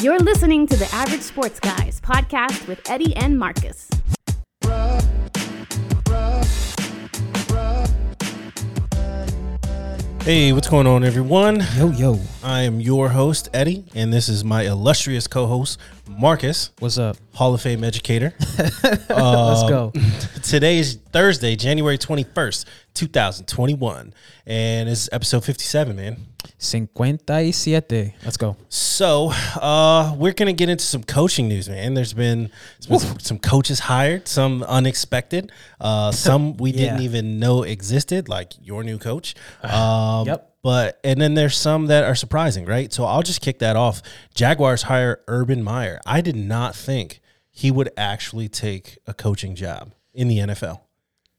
You're listening to the Average Sports Guys podcast with Eddie and Marcus. Hey, what's going on, everyone? Yo, yo. I am your host, Eddie, and this is my illustrious co host, Marcus, What's up? Hall of Fame educator. Let's go. Um, today is Thursday, January 21st, 2021, and it's episode 57, man. 57. Let's go. So, uh, we're going to get into some coaching news, man. There's been, there's been some, some coaches hired, some unexpected, uh, some we didn't even know existed, like your new coach. Um, Yep. But and then there's some that are surprising, right? So I'll just kick that off. Jaguars hire Urban Meyer. I did not think he would actually take a coaching job in the NFL.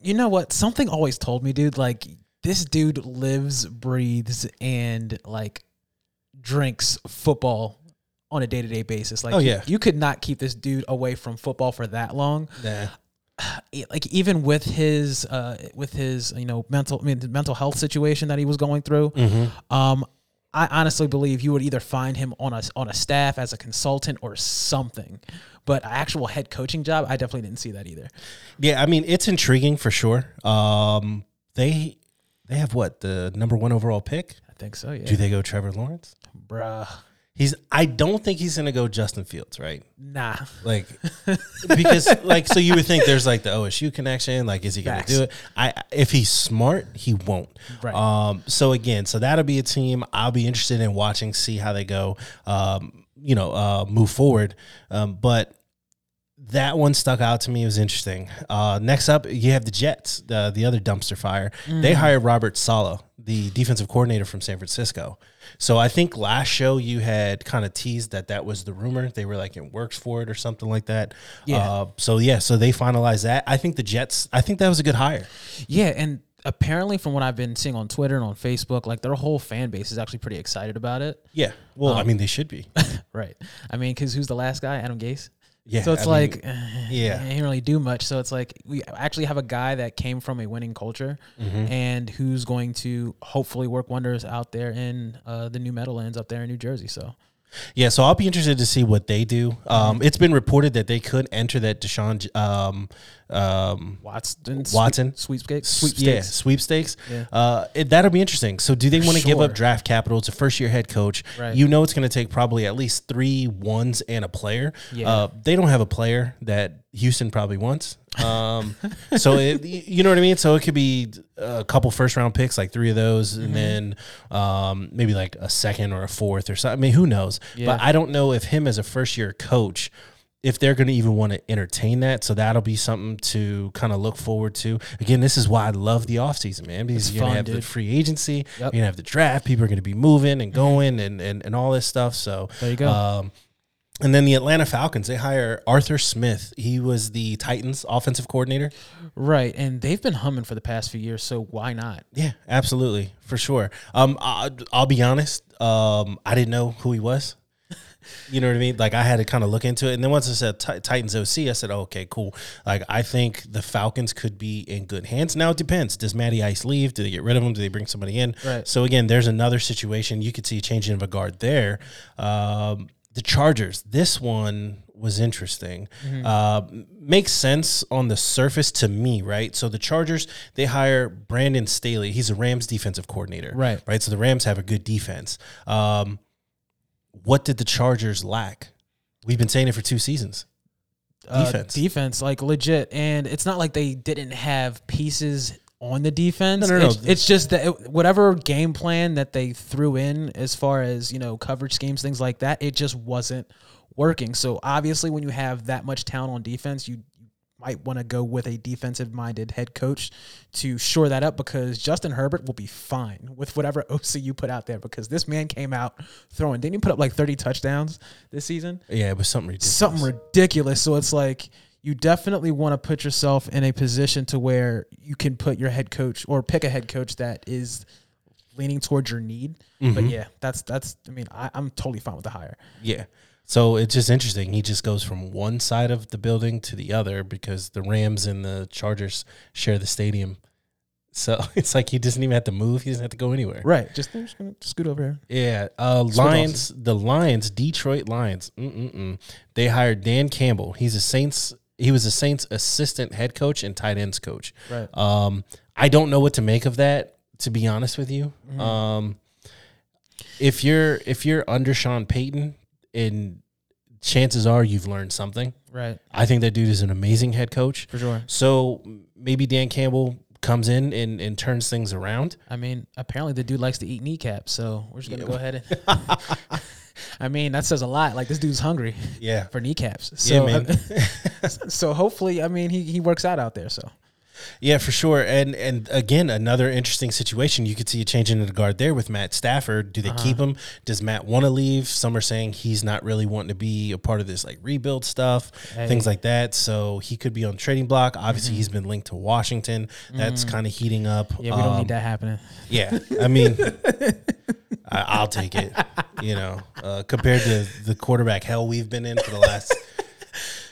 You know what? Something always told me, dude, like this dude lives, breathes, and like drinks football on a day to day basis. Like, Oh, you- yeah. you, could not keep this dude away from football for that long. Nah. Like even with his, uh, with his, you know, mental, I mean, mental health situation that he was going through, Mm-hmm. um, I honestly believe you would either find him on a on a staff as a consultant or something, but actual head coaching job, I definitely didn't see that either. Yeah, I mean it's intriguing for sure. Um, they they have what the number one overall pick. I think so, yeah. Do they go Trevor Lawrence? Bruh, He's. I don't think he's gonna go Justin Fields, right? nah. Like because like so you would think there's like the OSU connection. Like is he gonna Facts. do it? I if he's smart, he won't. Right. Um. So again, so that'll be a team I'll be interested in watching, see how they go. Um. You know, uh, move forward. Um. But that one stuck out to me. It was interesting. Uh, next up, you have the Jets, the the other dumpster fire. They hired Robert Saleh, the defensive coordinator from San Francisco. So I think last show you had kind of teased that that was the rumor. They were like it works for it or something like that. Yeah. Uh, so yeah, so they finalized that. I think the Jets. I think that was a good hire. Yeah, and apparently from what I've been seeing on Twitter and on Facebook, like their whole fan base is actually pretty excited about it. Yeah. Well, Um, I mean, they should be. Right. I mean, because who's the last guy? Adam Gase. Yeah. So it's I like, eh, yeah. he didn't really do much. So it's like we actually have a guy that came from a winning culture, Mm-hmm. and who's going to hopefully work wonders out there in uh, the New Meadowlands up there in New Jersey. So Yeah, so I'll be interested to see what they do. Um, it's been reported that they could enter that Deshaun um, um, Watson, Watson. sweepstakes, sweepstakes. Yeah, sweepstakes. Yeah. Uh, it, that'll be interesting. So, do they want to give up draft capital? It's a first year head coach. Right. You know, it's going to take probably at least three ones and a player. Yeah. Uh, they don't have a player that Houston probably wants. Um, so it, you know what I mean. So it could be a couple first round picks, like three of those, Mm-hmm. and then um, maybe like a second or a fourth or something. I mean, who knows? Yeah. But I don't know if him as a first year coach if they're going to even want to entertain that. So that'll be something to kind of look forward to. Again, this is why I love the offseason, man, because It's you're going to have the free agency, Yep. you're going to have the draft, people are going to be moving and going and, and, and all this stuff. So There you go. Um, and then the Atlanta Falcons, they hire Arthur Smith. He was the Titans offensive coordinator. right, and they've been humming for the past few years. So why not? Yeah, absolutely, for sure. Um, I, I'll be honest. Um, I didn't know who he was. You know what I mean? Like I had to kind of look into it, and then once I said Ti- Titans OC, I said, oh, "Okay, cool." Like I think the Falcons could be in good hands. Now it depends. Does Matty Ice leave? Do they get rid of him? Do they bring somebody in? Right. So again, there's another situation. You could see a changing of a guard there. Um, the Chargers. This one was interesting. Uh, makes sense on the surface to me, right? So the Chargers they hire Brandon Staley. He's a Rams defensive coordinator, Right. Right. So the Rams have a good defense. Um, what did the Chargers lack? We've been saying it for two seasons. Uh, Defense. defense, like legit, and it's not like they didn't have pieces on the defense. No, no, no. It's, it's just that it- whatever game plan that they threw in, as far as you know, coverage schemes, things like that, it just wasn't working. So obviously, when you have that much talent on defense, you might want to go with a defensive minded head coach to shore that up because Justin Herbert will be fine with whatever OC you put out there because this man came out throwing. Didn't he put up like 30 touchdowns this season? Yeah, it was something ridiculous. something ridiculous. So it's like you definitely want to put yourself in a position to where you can put your head coach or pick a head coach that is leaning towards your need. But mm-hmm. yeah, that's that's. I mean, I, I'm totally fine with the hire. Yeah. So it's just interesting. He just goes from one side of the building to the other because the Rams and the Chargers share the stadium So it's like he doesn't even have to move. He doesn't have to go anywhere. Right. Just, just gonna scoot over here. Yeah, uh, Lions. The Lions, Detroit Lions. Mm-mm-mm. They hired Dan Campbell. He's a Saints. He was a Saints assistant head coach and tight ends coach. Right. Um, I don't know what to make of that. To be honest with you, Mm-hmm. um, if you're if you're under Sean Payton, and chances are you've learned something. Right. I think that dude is an amazing head coach. For sure. So maybe Dan Campbell comes in and, and turns things around. I mean, apparently the dude likes to eat kneecaps, so we're just gonna go ahead and. I mean, that says a lot. Like this dude's hungry Yeah. for kneecaps. Yeah, So, man. so hopefully, I mean, he, he works out out there. So Yeah, for sure. And and again, another interesting situation. You could see a change in the guard there with Matt Stafford. Do they keep Uh-huh. him? Does Matt want to leave? Some are saying he's not really wanting to be a part of this like rebuild stuff, things like that. So he could be on trading block. Obviously, he's been linked to Washington. That's kind of heating up. Mm-hmm. yeah, we don't Um, need that happening. Yeah, I mean, I, I'll take it. You know, uh, compared to the quarterback hell we've been in for the last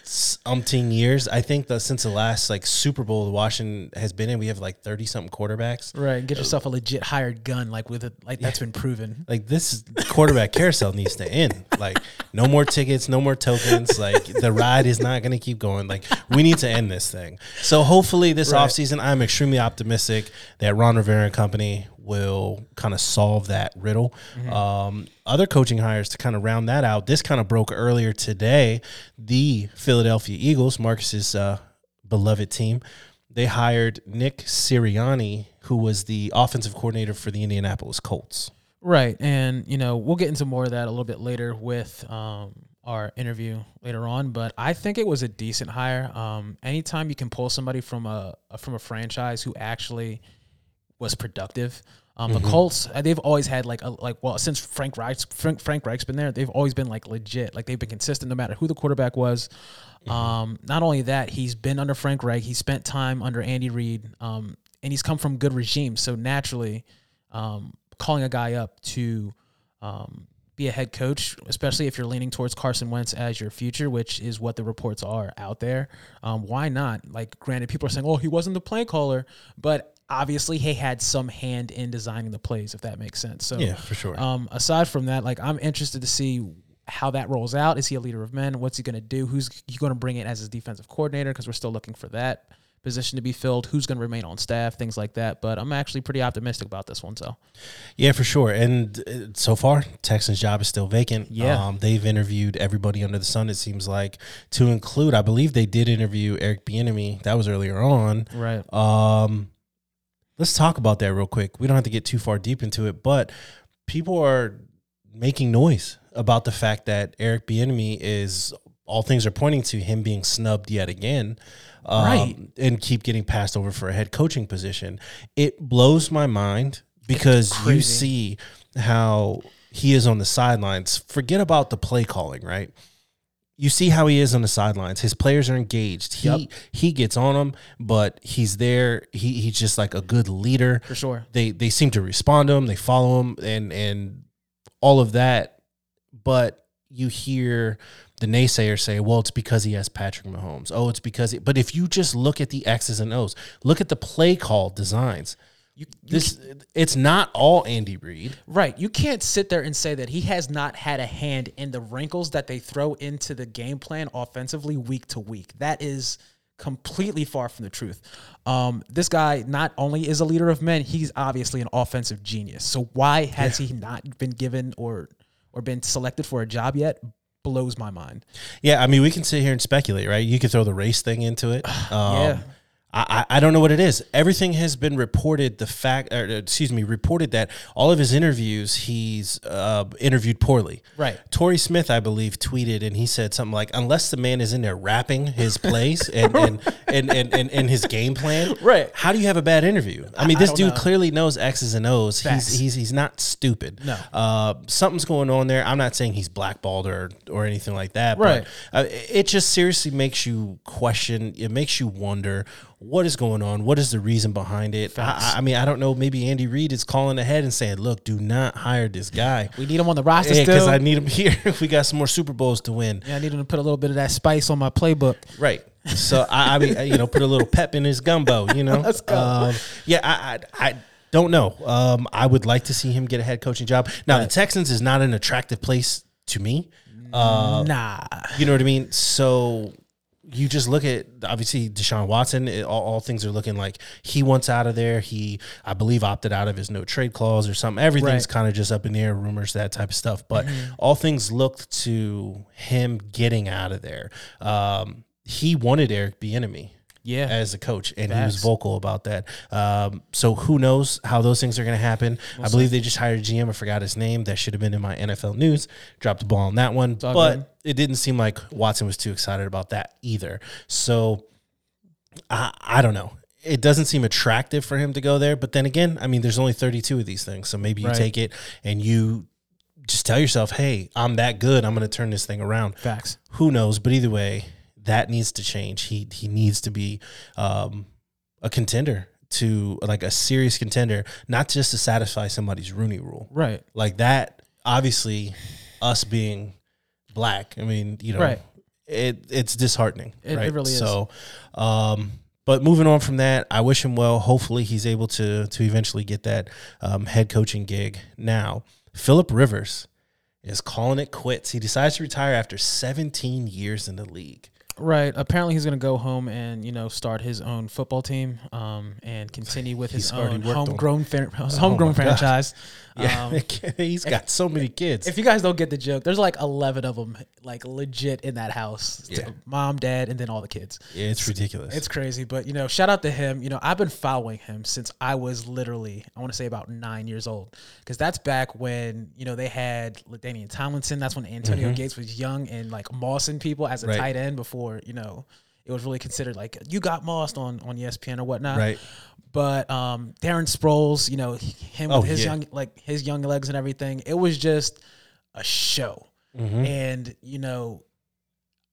umpteen years, I think that since the last like Super Bowl Washington has been in, we have like thirty something quarterbacks. Right. Get yourself a legit hired gun, like with it, like that's been proven. Like this quarterback carousel needs to end. Like no more tickets, no more tokens. Like the ride is not going to keep going. Like we need to end this thing. So hopefully this Right. offseason, I'm extremely optimistic that Ron Rivera and company will kind of solve that riddle. Um, other coaching hires to kind of round that out. This kind of broke earlier today. The Philadelphia Eagles, Marcus's uh, beloved team, they hired Nick Sirianni, who was the offensive coordinator for the Indianapolis Colts. Right. And, you know, we'll get into more of that a little bit later with um, our interview later on. But I think it was a decent hire. Um, anytime you can pull somebody from a from a franchise who actually was productive. Um, The Colts, uh, they've always had like a like well since Frank Reich's Frank, Frank Reich's been there, they've always been like legit. Like they've been consistent no matter who the quarterback was. Um, not only that, he's been under Frank Reich. He spent time under Andy Reid, um, and he's come from good regimes. So naturally, um, calling a guy up to um, be a head coach, especially if you're leaning towards Carson Wentz as your future, which is what the reports are out there. Um, why not? Like, granted, people are saying, "Oh, he wasn't the play caller," but obviously, he had some hand in designing the plays, if that makes sense. So, Yeah, for sure. Um, aside from that, like, I'm interested to see how that rolls out. Is he a leader of men? What's he going to do? Who's he going to bring in as his defensive coordinator? Because we're still looking for that position to be filled. Who's going to remain on staff? Things like that. But I'm actually pretty optimistic about this one. So. Yeah, for sure. And uh, so far, Texans' job is still vacant. Yeah. um, they've interviewed everybody under the sun. It seems like to include, I believe they did interview Eric Bieniemy. That was earlier on. Right. Um, let's talk about that real quick. We don't have to get too far deep into it, but people are making noise about the fact that Eric Bieniemy is all things are pointing to him being snubbed yet again. Um, Right. and keep getting passed over for a head coaching position. It blows my mind because you see how he is on the sidelines. Forget about the play calling, right? You see how he is on the sidelines. His players are engaged. He Yep. he gets on them, but he's there. He he's just like a good leader. For sure. They they seem to respond to him. They follow him, and and all of that. But you hear the naysayers say, "Well, it's because he has Patrick Mahomes." Oh, it's because. He, but if you just look at the X's and O's, look at the play call designs. You, This it's not all Andy Reid. right. You can't sit there and say that he has not had a hand in the wrinkles that they throw into the game plan offensively week to week. That is completely far from the truth. Um, this guy not only is a leader of men, he's obviously an offensive genius. So why has he not been given or or been selected for a job yet? Blows my mind. Yeah, I mean, we can sit here and speculate, right? You could throw the race thing into it. Um, Yeah. I, I I don't know what it is. Everything has been reported. The fact, or, excuse me, reported that all of his interviews, he's uh, interviewed poorly. Right. Torrey Smith, I believe, tweeted and he said something like, "Unless the man is in there rapping his plays and and, and, and, and and his game plan, Right. How do you have a bad interview? I mean, this don't dude know. clearly knows X's and O's. Facts. He's he's he's not stupid. No. uh, something's going on there. I'm not saying he's blackballed or or anything like that. Right. But uh, it just seriously makes you question. It makes you wonder what is going on. What is the reason behind it? I, I mean, I don't know. Maybe Andy Reid is calling ahead and saying, "Look, do not hire this guy." We need him on the roster because still. I need him here. we got some more Super Bowls to win. yeah, I need him to put a little bit of that spice on my playbook. Right. So I, I mean, you know, put a little pep in his gumbo. You know, Let's go. Um, yeah, I, I, I don't know. Um, I would like to see him get a head coaching job. Now, the Texans is not an attractive place to me. Uh, nah. you know what I mean? So you just look at obviously Deshaun Watson. It, all, all things are looking like he wants out of there. He, I believe, opted out of his no trade clause or something. Everything's Right. Mm-hmm. kind of just up in the air, rumors, that type of stuff. But all things looked to him getting out of there. Um, he wanted Eric Bieniemy Yeah. as a coach, and he was vocal about that. Um, so who knows how those things are going to happen? I believe they just hired a GM. I forgot his name. That should have been in my NFL news. Dropped the ball on that one, but good. it didn't seem like Watson was too excited about that either. So I, I don't know. It doesn't seem attractive for him to go there. But then again, I mean, there's only 32 of these things, so maybe you Right. take it and you just tell yourself, "Hey, I'm that good. I'm going to turn this thing around." Facts. who knows? But either way, that needs to change. He he needs to be um, a contender to like a serious contender, not just to satisfy somebody's Rooney Rule. Right. Like that, obviously, us being black. I mean, you know, Right. it it's disheartening. It- it right? really is. So, um, but moving on from that, I wish him well. Hopefully, he's able to to eventually get that um, head coaching gig. Now, Philip Rivers is calling it quits. He decides to retire after 17 years in the league. Right. Apparently, he's going to go home and you know start his own football team, um, and continue with his own homegrown fran- his Oh homegrown God. franchise. Yeah, Um, he's got so many kids. if you guys don't get the joke, there's like 11 of them, like legit in that house. Yeah. Mom, dad, and then all the kids. Yeah, it's ridiculous. It's crazy, but you know, shout out to him. You know, I've been following him since I was literally, I want to say about nine years old, because that's back when you know they had LaDainian Tomlinson. That's when Antonio Gates was young and like mossing people as a Mm-hmm. Right. tight end before you know it was really considered like you got mossed on on ESPN or whatnot. right. But um, Darren Sproles, you know, him Oh, with his yeah. young like his young legs and everything, it was just a show. Mm-hmm. And you know,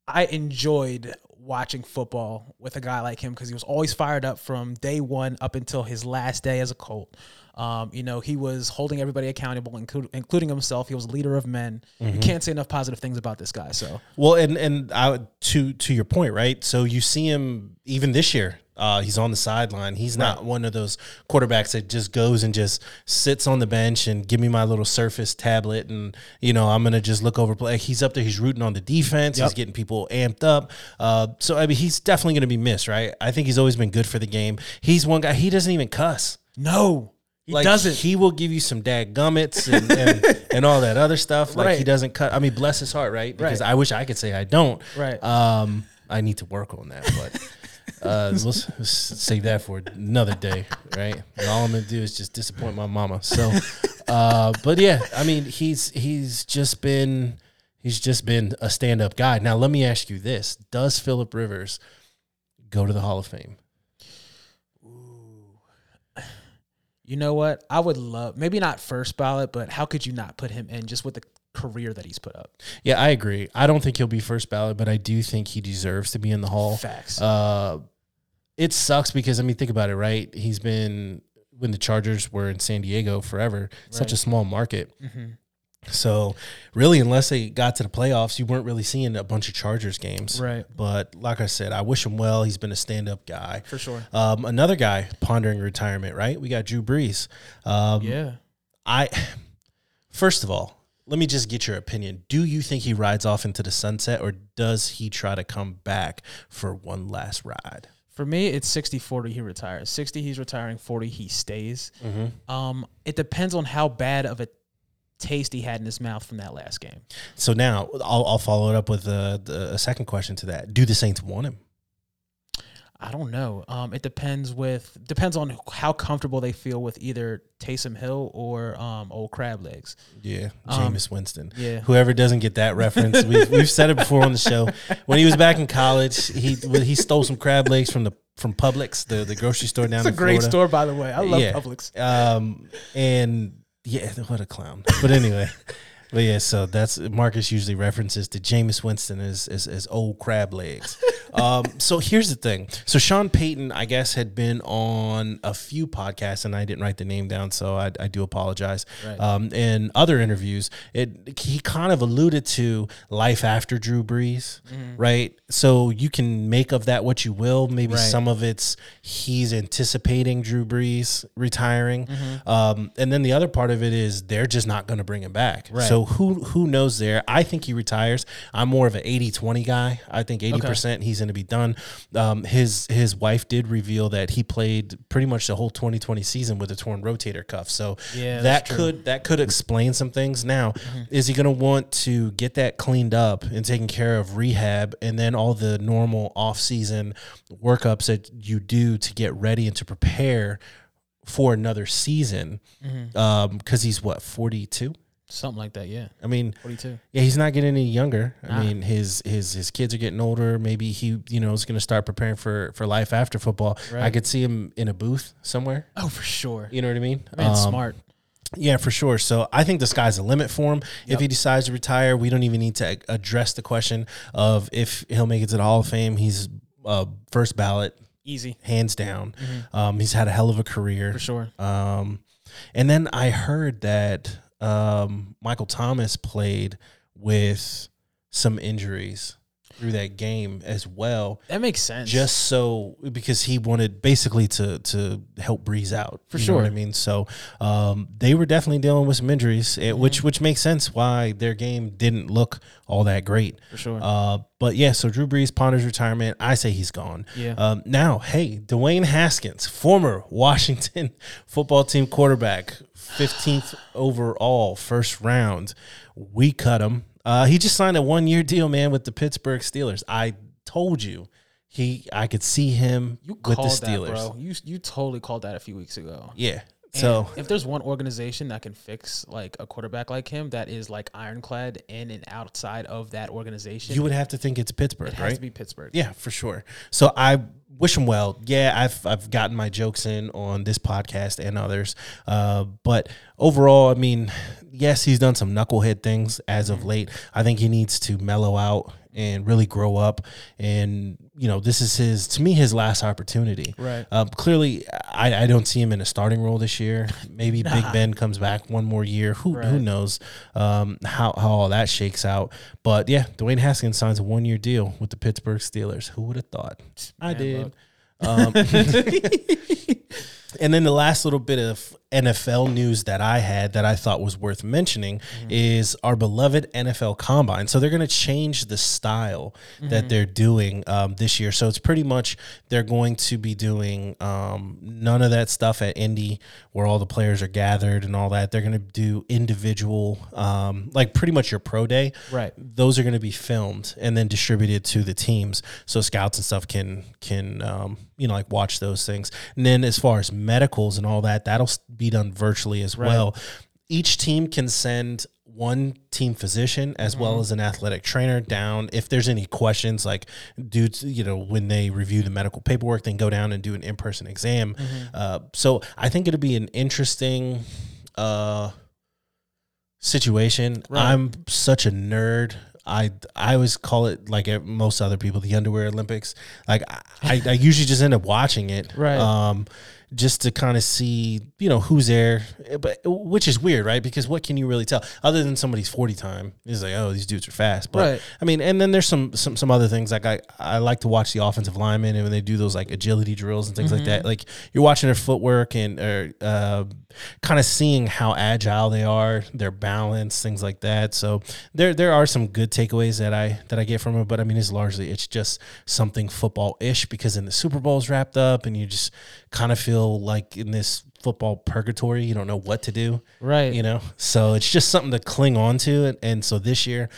I enjoyed watching football with a guy like him because he was always fired up from day one up until his last day as a Colt. Um, you know, he was holding everybody accountable, inclu- including himself. He was a leader of men. Mm-hmm. You can't say enough positive things about this guy. So Well, and and I, to to your point, right? So you see him even this year. Uh, he's on the sideline. He's not one of those quarterbacks that just goes and just sits on the bench and give me my little Surface tablet and you know I'm gonna just look over play. He's up there. He's rooting on the defense. He's getting people amped up. Uh, so I mean, he's definitely gonna be missed, right? I think he's always been good for the game. He's one guy. He doesn't even cuss. no, he like doesn't. he will give you some dad gummits and, and, and all that other stuff. Like he doesn't cut. I mean, bless his heart, right? Because Right. I wish I could say I don't. Right. Um, I need to work on that, but uh, we'll, s- we'll save that for another day, right? And all I'm gonna do is just disappoint my mama. So, uh, but yeah, I mean, he's he's just been he's just been a stand up guy. Now, let me ask you this: Does Philip Rivers go to the Hall of Fame? You know what? I would love maybe not first ballot, but how could you not put him in just with the career that he's put up? Yeah, I agree. I don't think he'll be first ballot, but I do think he deserves to be in the Hall. Facts. Uh, it sucks because I mean, think about it, right? He's been when the Chargers were in San Diego forever, such a small market. Mhm. So, really, unless they got to the playoffs, you weren't really seeing a bunch of Chargers games. Right. But like I said, I wish him well. He's been a stand-up guy. For sure. Um, another guy pondering retirement, right? We got Drew Brees. Um, Yeah. I first of all, let me just get your opinion. Do you think he rides off into the sunset, or does he try to come back for one last ride? For me, it's 60 40 he retires. 60 he's retiring, 40 he stays. Um, it depends on how bad of a taste he had in his mouth from that last game. So now I'll, I'll follow it up with a, a second question to that. Do the Saints want him? I don't know. Um, it depends with depends on how comfortable they feel with either Taysom Hill or um, old crab legs. Yeah, Um, Jameis Winston. yeah. Whoever doesn't get that reference, we've, we've said it before on the show. When he was back in college, he he stole some crab legs from the from Publix, the, the grocery store down It's a great Florida. store, by the way. I love Yeah. Publix. Um, and yeah, what a clown. But anyway, But yeah, so that's Marcus usually references to Jameis Winston as as, as old crab legs. um, so here's the thing. So Sean Payton, I guess, had been on a few podcasts, and I didn't write the name down, so I, I do apologize. Right. Um, in other interviews, it he kind of alluded to life after Drew Brees, right? So you can make of that what you will. Maybe Right. some of it's he's anticipating Drew Brees retiring, Mm-hmm. um, and then the other part of it is they're just not going to bring him back. Right. So who who knows there? I think he retires. I'm more of an 80-20 guy. I think 80% he's going to be done. Um, his his wife did reveal that he played pretty much the whole 2020 season with a torn rotator cuff. So Yeah, that true. could that could explain some things. Now, is he going to want to get that cleaned up and taken care of rehab and then all the normal off-season workups that you do to get ready and to prepare for another season? Um, cuz he's what, 42? Something like that. Yeah. I mean, 42. yeah, he's not getting any younger. I Nah. mean, his his his kids are getting older. Maybe he, you know, is going to start preparing for for life after football. I could see him in a booth somewhere. Oh, for sure. You know what I mean? Man, Um, smart. Yeah, for sure. So I think the sky's the limit for him. If he decides to retire, we don't even need to address the question of if he'll make it to the Hall of Fame. He's uh, first ballot, Easy. hands down. Um, he's had a hell of a career. For sure. Um, and then I heard that um, Michael Thomas played with some injuries through that game as well. That makes sense. Just so because he wanted basically to to help Brees out, For you know what sure. I mean, so um, they were definitely dealing with some injuries, eh, which which makes sense why their game didn't look all that great. for sure. Uh, but yeah, so Drew Brees ponders retirement. I say he's gone. Yeah. Um, now, hey, Dwayne Haskins, former Washington football team quarterback, 15th overall, first round. We cut him. Uh, he just signed a one year deal, man, with the Pittsburgh Steelers. I told you he, I could see him you with the called that, Steelers. bro. You you totally called that a few weeks ago. Yeah. And So if there's one organization that can fix like a quarterback like him, that is like ironclad in and outside of that organization, you would have to think it's Pittsburgh, it has right? to be Pittsburgh. Yeah, for sure. So I wish him well. Yeah, I've I've gotten my jokes in on this podcast and others. Uh, but overall, I mean, yes, he's done some knucklehead things as Mm-hmm. of late. I think he needs to mellow out and really grow up. And you know, this is his to me his last opportunity. Right. Um, clearly, I, I don't see him in a starting role this year. Maybe Big Ben comes back one more year. Who who knows um, how how all that shakes out? But yeah, Dwayne Haskins signs a one year deal with the Pittsburgh Steelers. Who would have thought? I did. Um, and then the last little bit of NFL news that I had that I thought was worth mentioning is our beloved NFL Combine. So they're going to change the style that they're doing um, this year. So it's pretty much they're going to be doing um, none of that stuff at Indy where all the players are gathered and all that. They're going to do individual, um, like pretty much your pro day Right. those are going to be filmed and then distributed to the teams so scouts and stuff can can um, you know like watch those things and then as far as medicals and all that that'll be done virtually as Right. well each team can send one team physician as well as an athletic trainer down if there's any questions like due to you know when they review the medical paperwork then go down and do an in-person exam uh, so i think it'll be an interesting uh situation. Right. I'm such a nerd. I I always call it like most other people the underwear Olympics. Like I, I usually just end up watching it, Right. Um, just to kind of see you know who's there, but which is weird, right? Because what can you really tell other than somebody's forty time? It's like oh these dudes are fast, but Right. I mean, and then there's some some some other things like I I like to watch the offensive linemen and when they do those like agility drills and things like that. Like you're watching their footwork and or uh, kind of seeing how agile they are, their balance, things like that. So there there are some good takeaways that I that I get from it. But I mean, it's largely it's just something football ish because then the Super Bowl's wrapped up and you just kind of feel like in this football purgatory. You don't know what to do Right. you know? So it's just something to cling on to. And, and so this year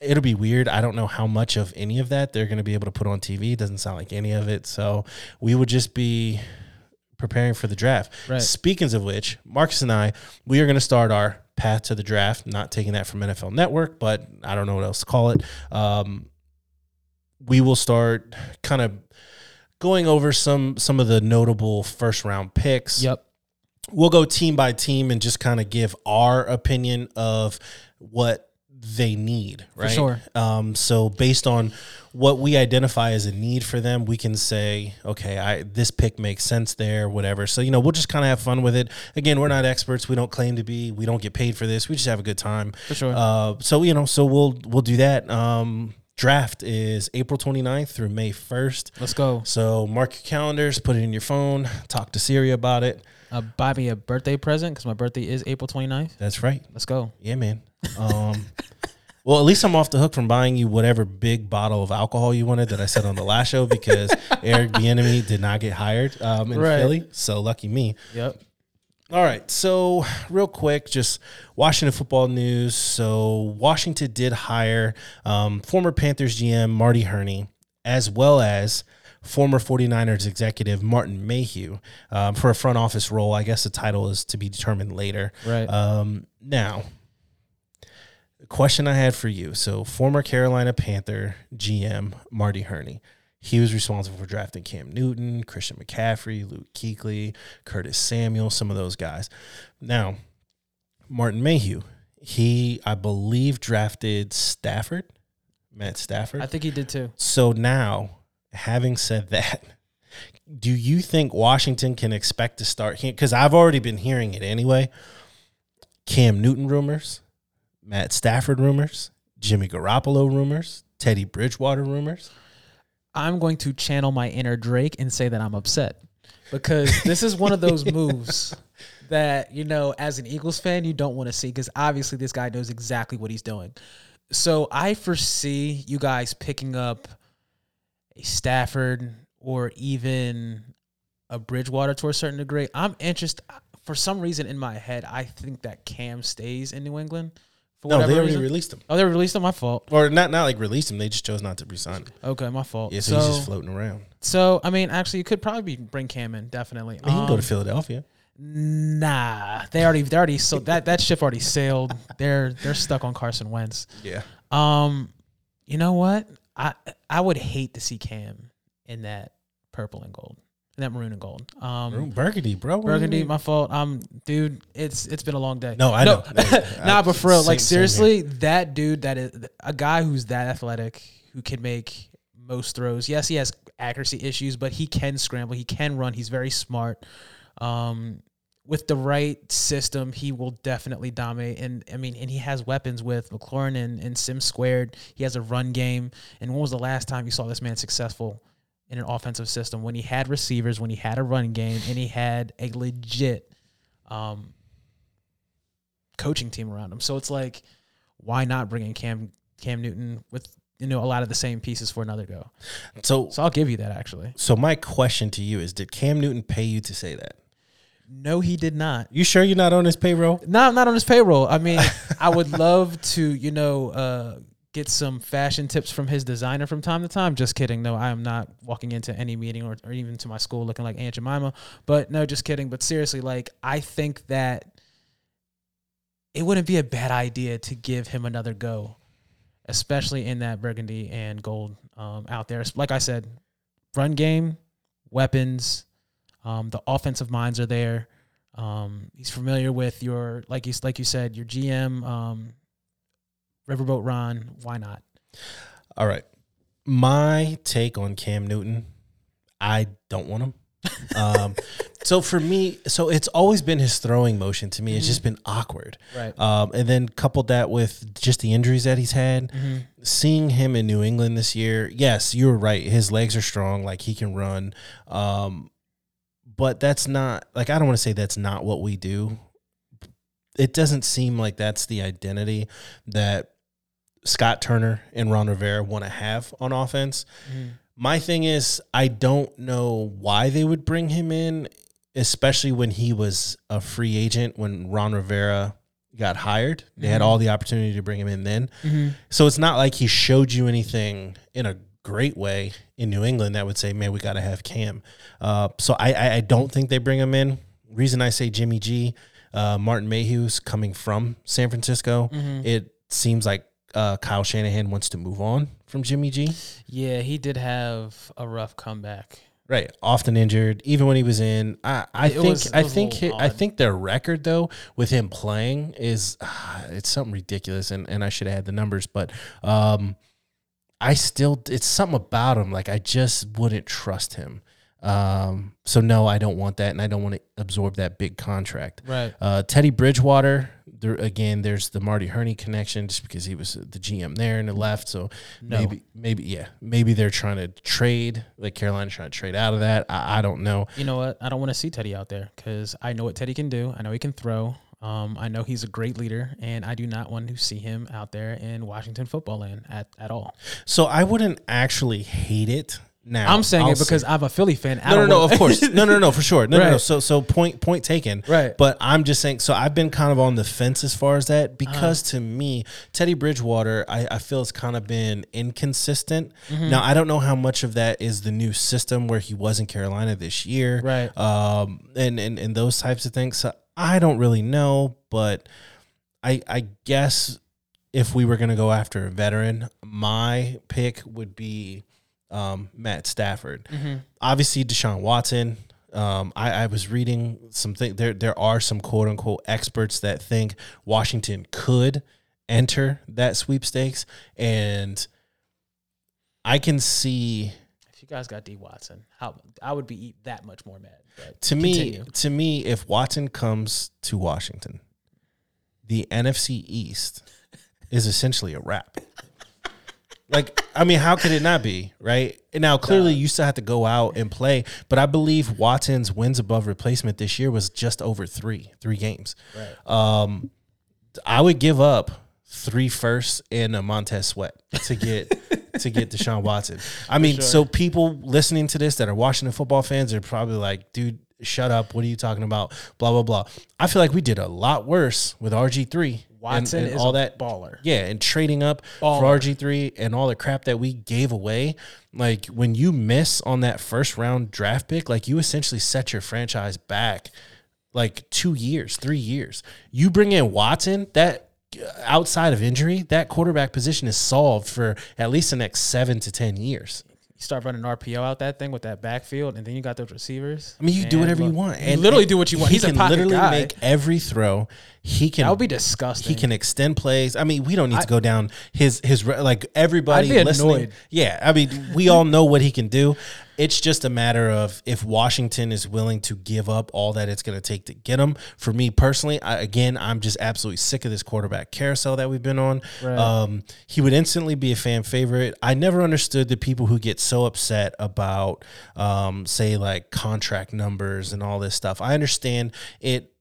it'll be weird. I don't know how much of any of that they're going to be able to put on tv it doesn't sound like any of it. So we would just be preparing for the draft. Right. speaking of which marcus and i we are going to start our path to the draft. Not taking that from nfl network but i don't know what else to call it. Um, we will start kind of going over some some of the notable first round picks Yep. we'll go team by team and just kind of give our opinion of what they need, right? sure. Um, so based on what we identify as a need for them, we can say, okay, I this pick makes sense there, whatever. So you know, we'll just kind of have fun with it. Again, we're not experts. We don't claim to be. We don't get paid for this. We just have a good time. For sure. Uh, so you know, so we'll we'll do that. Um, draft is April 29th through May 1st. Let's go. So mark your calendars, put it in your phone, talk to Siri about it. Uh, buy me a birthday present because my birthday is April 29th. That's right. Let's go. Yeah, man. Um, well, at least I'm off the hook from buying you whatever big bottle of alcohol you wanted that I said on the last show because Eric Bieniemy did not get hired um, in Right. Philly. So lucky me. Yep. All right. So, real quick, just Washington football news. So, Washington did hire um, former Panthers GM Marty Hurney, as well as former 49ers executive Martin Mayhew um, for a front office role. I guess the title is to be determined later. Right. Um, now, question I had for you. So, former Carolina Panther GM Marty Hurney. He was responsible for drafting Cam Newton, Christian McCaffrey, Luke Kuechly, Curtis Samuel, some of those guys. Now, Martin Mayhew, he, I believe, drafted Stafford, Matt Stafford. I think he did too. So now, having said that, do you think Washington can expect to start? Because I've already been hearing it anyway. Cam Newton rumors, Matt Stafford rumors, Jimmy Garoppolo rumors, Teddy Bridgewater rumors. I'm going to channel my inner Drake and say that I'm upset because this is one of those moves that, you know, as an Eagles fan, you don't want to see because obviously this guy knows exactly what he's doing. So I foresee you guys picking up a Stafford or even a Bridgewater to a certain degree. I'm interested. For some reason in my head, I think that Cam stays in New England. For No, they already reason. released him, Oh, they released him. My fault. or not? Not like released him. They just chose not to resign him. Okay, my fault. Yeah, so, so, he's just floating around. so I mean, actually, you could probably be, bring Cam in. Definitely. He can go Um, to Philadelphia. Nah, they already they already so that that ship already sailed. They're they're stuck on Carson Wentz. Yeah. Um, you know what? I I would hate to see Cam in that purple and gold, that maroon and gold. Um, Burgundy, bro. What do you Burgundy, my fault. Um, dude, it's it's been a long day. No, I know. nah, but for real, Same- like seriously, that dude, that is a guy who's that athletic, who can make most throws. Yes, he has accuracy issues, but he can scramble. He can run. He's very smart. Um, with the right system, he will definitely dominate. And I mean, and he has weapons with McLaurin and, and Sim squared. He has a run game. And when was the last time you saw this man successful in an offensive system? When he had receivers, when he had a run game, and he had a legit um, coaching team around him. So it's like, why not bring in Cam Cam Newton with you know a lot of the same pieces for another go? So, So I'll give you that actually. so my question to you is: Did Cam Newton pay you to say that? No, he did not. You sure you're not on his payroll? No, I'm not on his payroll. I mean, I would love to, you know, uh, get some fashion tips from his designer from time to time. Just kidding. No, I am not walking into any meeting or, or even to my school looking like Aunt Jemima. But no, just kidding. But seriously, like, I think that it wouldn't be a bad idea to give him another go, especially in that burgundy and gold um, out there. Like I said, run game, weapons, um, the offensive minds are there. Um, he's familiar with your like you like you said your GM um, Riverboat Ron. Why not? All right. My take on Cam Newton, I don't want him. um, so for me, so it's always been his throwing motion to me. It's just been awkward. Right. Um, and then coupled that with just the injuries that he's had, Mm-hmm. seeing him in New England this year, yes, you were right. His legs are strong, like he can run. Um, but that's not like I don't want to say that's not what we do. It doesn't seem like that's the identity that Scott Turner and Ron Rivera want to have on offense. My thing is, I don't know why they would bring him in, especially when he was a free agent when Ron Rivera got hired. They had all the opportunity to bring him in then. So it's not like he showed you anything in a great way in New England that would say, man, we got to have Cam. Uh, so I, I, I don't think they bring him in. Reason I say Jimmy G, uh, Martin Mayhew's coming from San Francisco. It seems like uh, Kyle Shanahan wants to move on from Jimmy G. Yeah, he did have a rough comeback Right, often injured. Even when he was in, I, I It think was- I think I think their record though with him playing is ah, it's something ridiculous, and and I should add the numbers, but um, I still it's something about him like I just wouldn't trust him. Um, so no, I don't want that, and I don't want to absorb that big contract. Right. Uh, Teddy Bridgewater, there again, there's the Marty Hurney connection, just because he was the GM there and it left. So No. maybe, maybe, yeah, maybe they're trying to trade, like Carolina's trying to trade out of that. I, I don't know. You know what? I don't want to see Teddy out there because I know what Teddy can do. I know he can throw. Um, I know he's a great leader, and I do not want to see him out there in Washington football land at, at all. So I wouldn't actually hate it. Now I'm saying I'll it because say- I'm a Philly fan. I no, no, no. Of course, no, no, no, for sure. No, no, no. So, so point, point taken. Right. But I'm just saying. So I've been kind of on the fence as far as that because Uh-huh. to me, Teddy Bridgewater, I, I feel has kind of been inconsistent. Mm-hmm. Now I don't know how much of that is the new system where he was in Carolina this year, Right. Um, and and and those types of things. So I don't really know, but I I guess if we were gonna go after a veteran, my pick would be um, Matt Stafford. Obviously, Deshaun Watson. Um, I, I was reading some something. There, there are some quote unquote experts that think Washington could enter that sweepstakes, and I can see If you guys got D Watson, how I would be that much more mad. To me, to me, if Watson comes to Washington, the NFC East is essentially a wrap. like, I mean, how could it not be, right? And now, clearly, you still have to go out and play, but I believe Watson's wins above replacement this year was just over three, three games. Right. Um, I would give up three firsts and a Montez Sweat to get to get Deshaun Watson. I mean, so people listening to this that are Washington football fans are probably like, dude, shut up. What are you talking about? Blah blah blah. I feel like we did a lot worse with RG three. Watson and, is all that baller. Yeah, and trading up Baller. for RG three and all the crap that we gave away. Like when you miss on that first round draft pick, like you essentially set your franchise back like two years, three years. You bring in Watson, that outside of injury, that quarterback position is solved for at least the next seven to ten years. You start running RPO out that thing with that backfield, and then you got those receivers. I mean, you do Man, whatever you look, want. You literally do what you want. He He's can literally guy. make every throw. He can. that would be disgusting. He can extend plays. I mean, we don't need to go down his his like everybody I'd be listening. annoyed. Yeah, I mean, we all know what he can do. It's just a matter of if Washington is willing to give up all that it's going to take to get him. For me personally, I, again, I'm just absolutely sick of this quarterback carousel that we've been on. Right. Um, he would instantly be a fan favorite. I never understood the people who get so upset about, um, say, like contract numbers and all this stuff. I understand it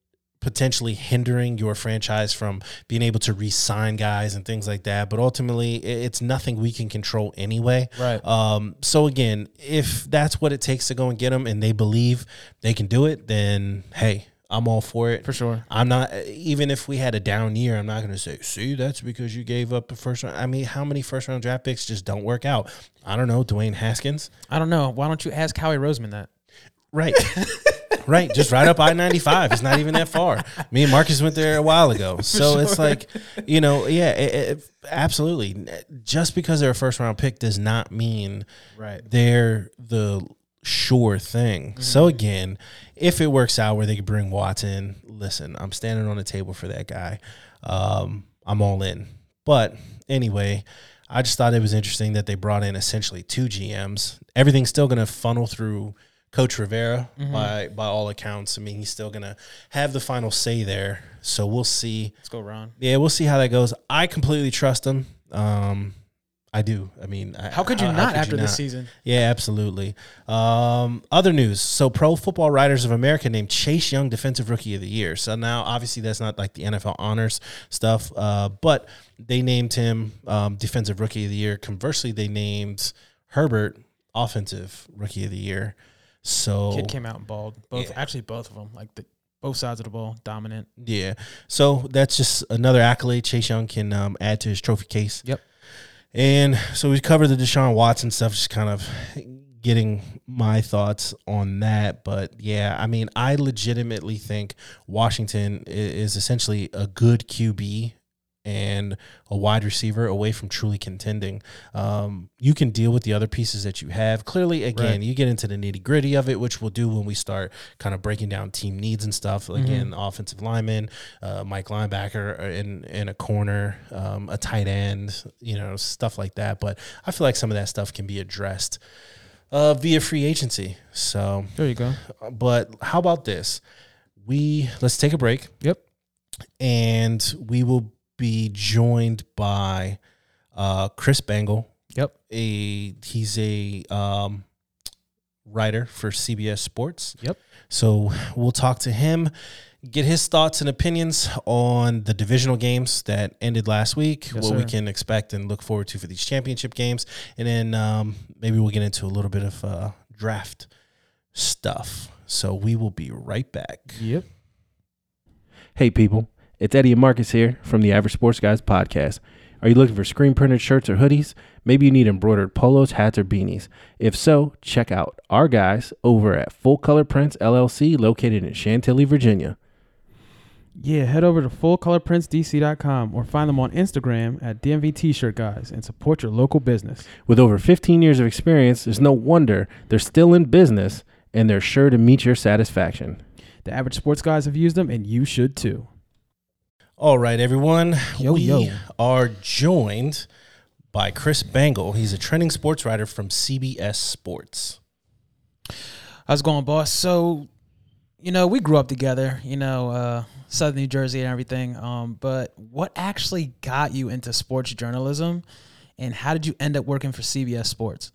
potentially hindering your franchise from being able to re-sign guys and things like that. But ultimately, it's nothing we can control anyway. Right. Um, so again, if that's what it takes to go and get them, and they believe they can do it, then hey. I'm all for it. For sure. I'm not even if we had a down year, I'm not going to say, "See, that's because you gave up the first round." I mean, how many first round draft picks just don't work out? I don't know, Dwayne Haskins. I don't know. Why don't you ask Howie Roseman that? Right. right. Just right up I 95. It's not even that far. Me and Marcus went there a while ago. So it's like, you know, yeah, it, it- absolutely. Just because they're a first round pick does not mean Right. they're the sure thing. So again, if it works out where they could bring Watson, listen, I'm standing on the table for that guy. Um, I'm all in. But anyway, I just thought it was interesting that they brought in essentially two GMs. Everything's still going to funnel through Coach Rivera by by all accounts. I mean, he's still going to have the final say there. So we'll see. Let's go, Ron. Yeah, we'll see how that goes. I completely trust him. Um, I do. I mean, I- How could you not could after you this not? season? Yeah, absolutely. Um, other news. So, Pro Football Writers of America named Chase Young Defensive Rookie of the Year. So now, obviously, that's not like the NFL honors stuff, uh, but they named him um, Defensive Rookie of the Year. Conversely, they named Herbert Offensive Rookie of the Year. So Kid came out and balled. Both, actually, both of them. Like the, both sides of the ball, dominant. Yeah. So that's just another accolade Chase Young can um, add to his trophy case. Yep. And so we covered the Deshaun Watson stuff, just kind of getting my thoughts on that. But yeah, I mean, I legitimately think Washington is essentially a good QB and a wide receiver away from truly contending. Um, you can deal with the other pieces that you have. Clearly, again, Right. you get into the nitty gritty of it, which we'll do when we start kind of breaking down team needs and stuff. Again, offensive lineman, uh, Mike linebacker uh, in in a corner, um, a tight end, you know, stuff like that. But I feel like some of that stuff can be addressed uh, via free agency. So, There you go. but how about this? We let's take a break Yep. and we will be joined by uh, Chris Bangle. Yep. A he's a um, writer for CBS Sports. Yep. So we'll talk to him, get his thoughts and opinions on the divisional games that ended last week, Yes, what we can expect and look forward to for these championship games, and then um, maybe we'll get into a little bit of uh, draft stuff. So we will be right back. Yep. Hey, people, it's Eddie and Marcus here from the Average Sports Guys podcast. Are you looking for screen printed shirts or hoodies? Maybe you need embroidered polos, hats, or beanies. If so, check out our guys over at Full Color Prints LLC, located in Chantilly, Virginia. Yeah, head over to fullcolorprintsdc.com or find them on Instagram at DMV T-shirt guys and support your local business. With over 15 years of experience, there's no wonder they're still in business and they're sure to meet your satisfaction. The average sports guys have used them and you should too. All right, everyone. Yo, we yo. are joined by Chris Bengel. He's a trending sports writer from CBS Sports. How's it going, boss? So, you know, we grew up together, you know, uh, Southern New Jersey and everything. Um, but what actually got you into sports journalism and how did you end up working for CBS Sports?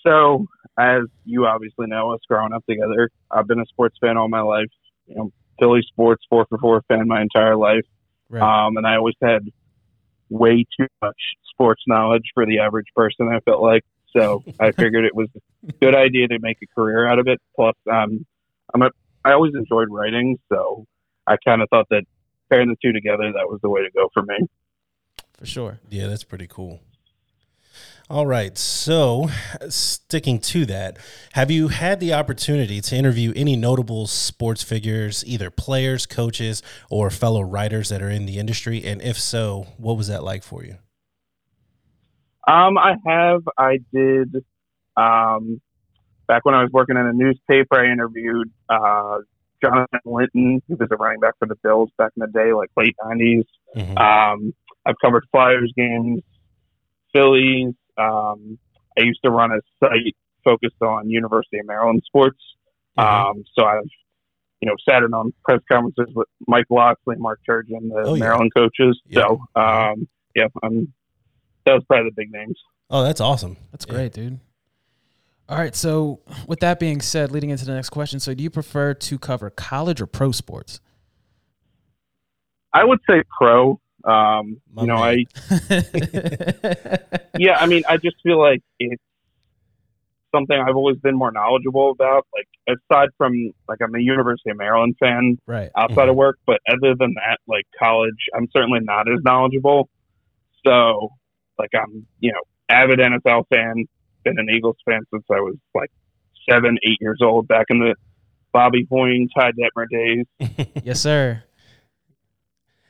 So, as you obviously know, us growing up together, I've been a sports fan all my life. You know, Philly sports, four for four fan my entire life. Right. Um, and I always had way too much sports knowledge for the average person. I felt like so. I figured it was a good idea to make a career out of it. Plus, um, I'm a I always enjoyed writing, so I kind of thought that pairing the two together that was the way to go for me. for sure. Yeah, that's pretty cool. All right. So, sticking to that, have you had the opportunity to interview any notable sports figures, either players, coaches, or fellow writers that are in the industry? And if so, what was that like for you? Um, I have. I did. Um, back when I was working in a newspaper, I interviewed uh, Jonathan Linton. who was a running back for the Bills back in the day, like late '90s. Mhm. Um, I've covered Flyers games, Phillies. Um, I used to run a site focused on University of Maryland sports. Mhm. Um, so I've, you know, sat in on press conferences with Mike Locksley, Mark Turgeon, the Oh, yeah. Maryland coaches. Yeah. So, um, yeah, I'm, that was probably the big names. Oh, that's awesome. That's Yeah. great, dude. All right. So, with that being said, leading into the next question, so do you prefer to cover college or pro sports? I would say pro. Um, My you know, man. I yeah, I mean, I just feel like it's something I've always been more knowledgeable about. Like aside from like I'm a University of Maryland fan right. outside of work, but other than that, like college, I'm certainly not as knowledgeable. So, like I'm, you know, avid NFL fan, been an Eagles fan since I was like seven, eight years old, back in the Bobby Hoying, Ty Detmer days. Yes, sir.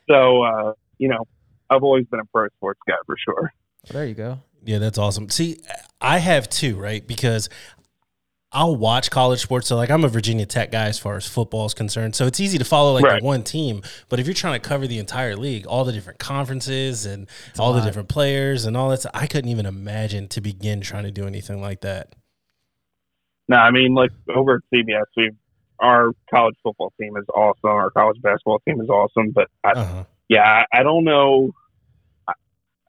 So, uh, you know, I've always been a pro sports guy for sure. There you go. Yeah, that's awesome. See, I have two, right? Because I'll watch college sports. So, like, I'm a Virginia Tech guy as far as football is concerned. So, it's easy to follow like Right. the one team. But if you're trying to cover the entire league, all the different conferences and all the different players and all that, I couldn't even imagine to begin trying to do anything like that. No, I mean, like over at CBS, we our college football team is awesome. Our college basketball team is awesome. But I, Uh-huh. Yeah, I, don't know. I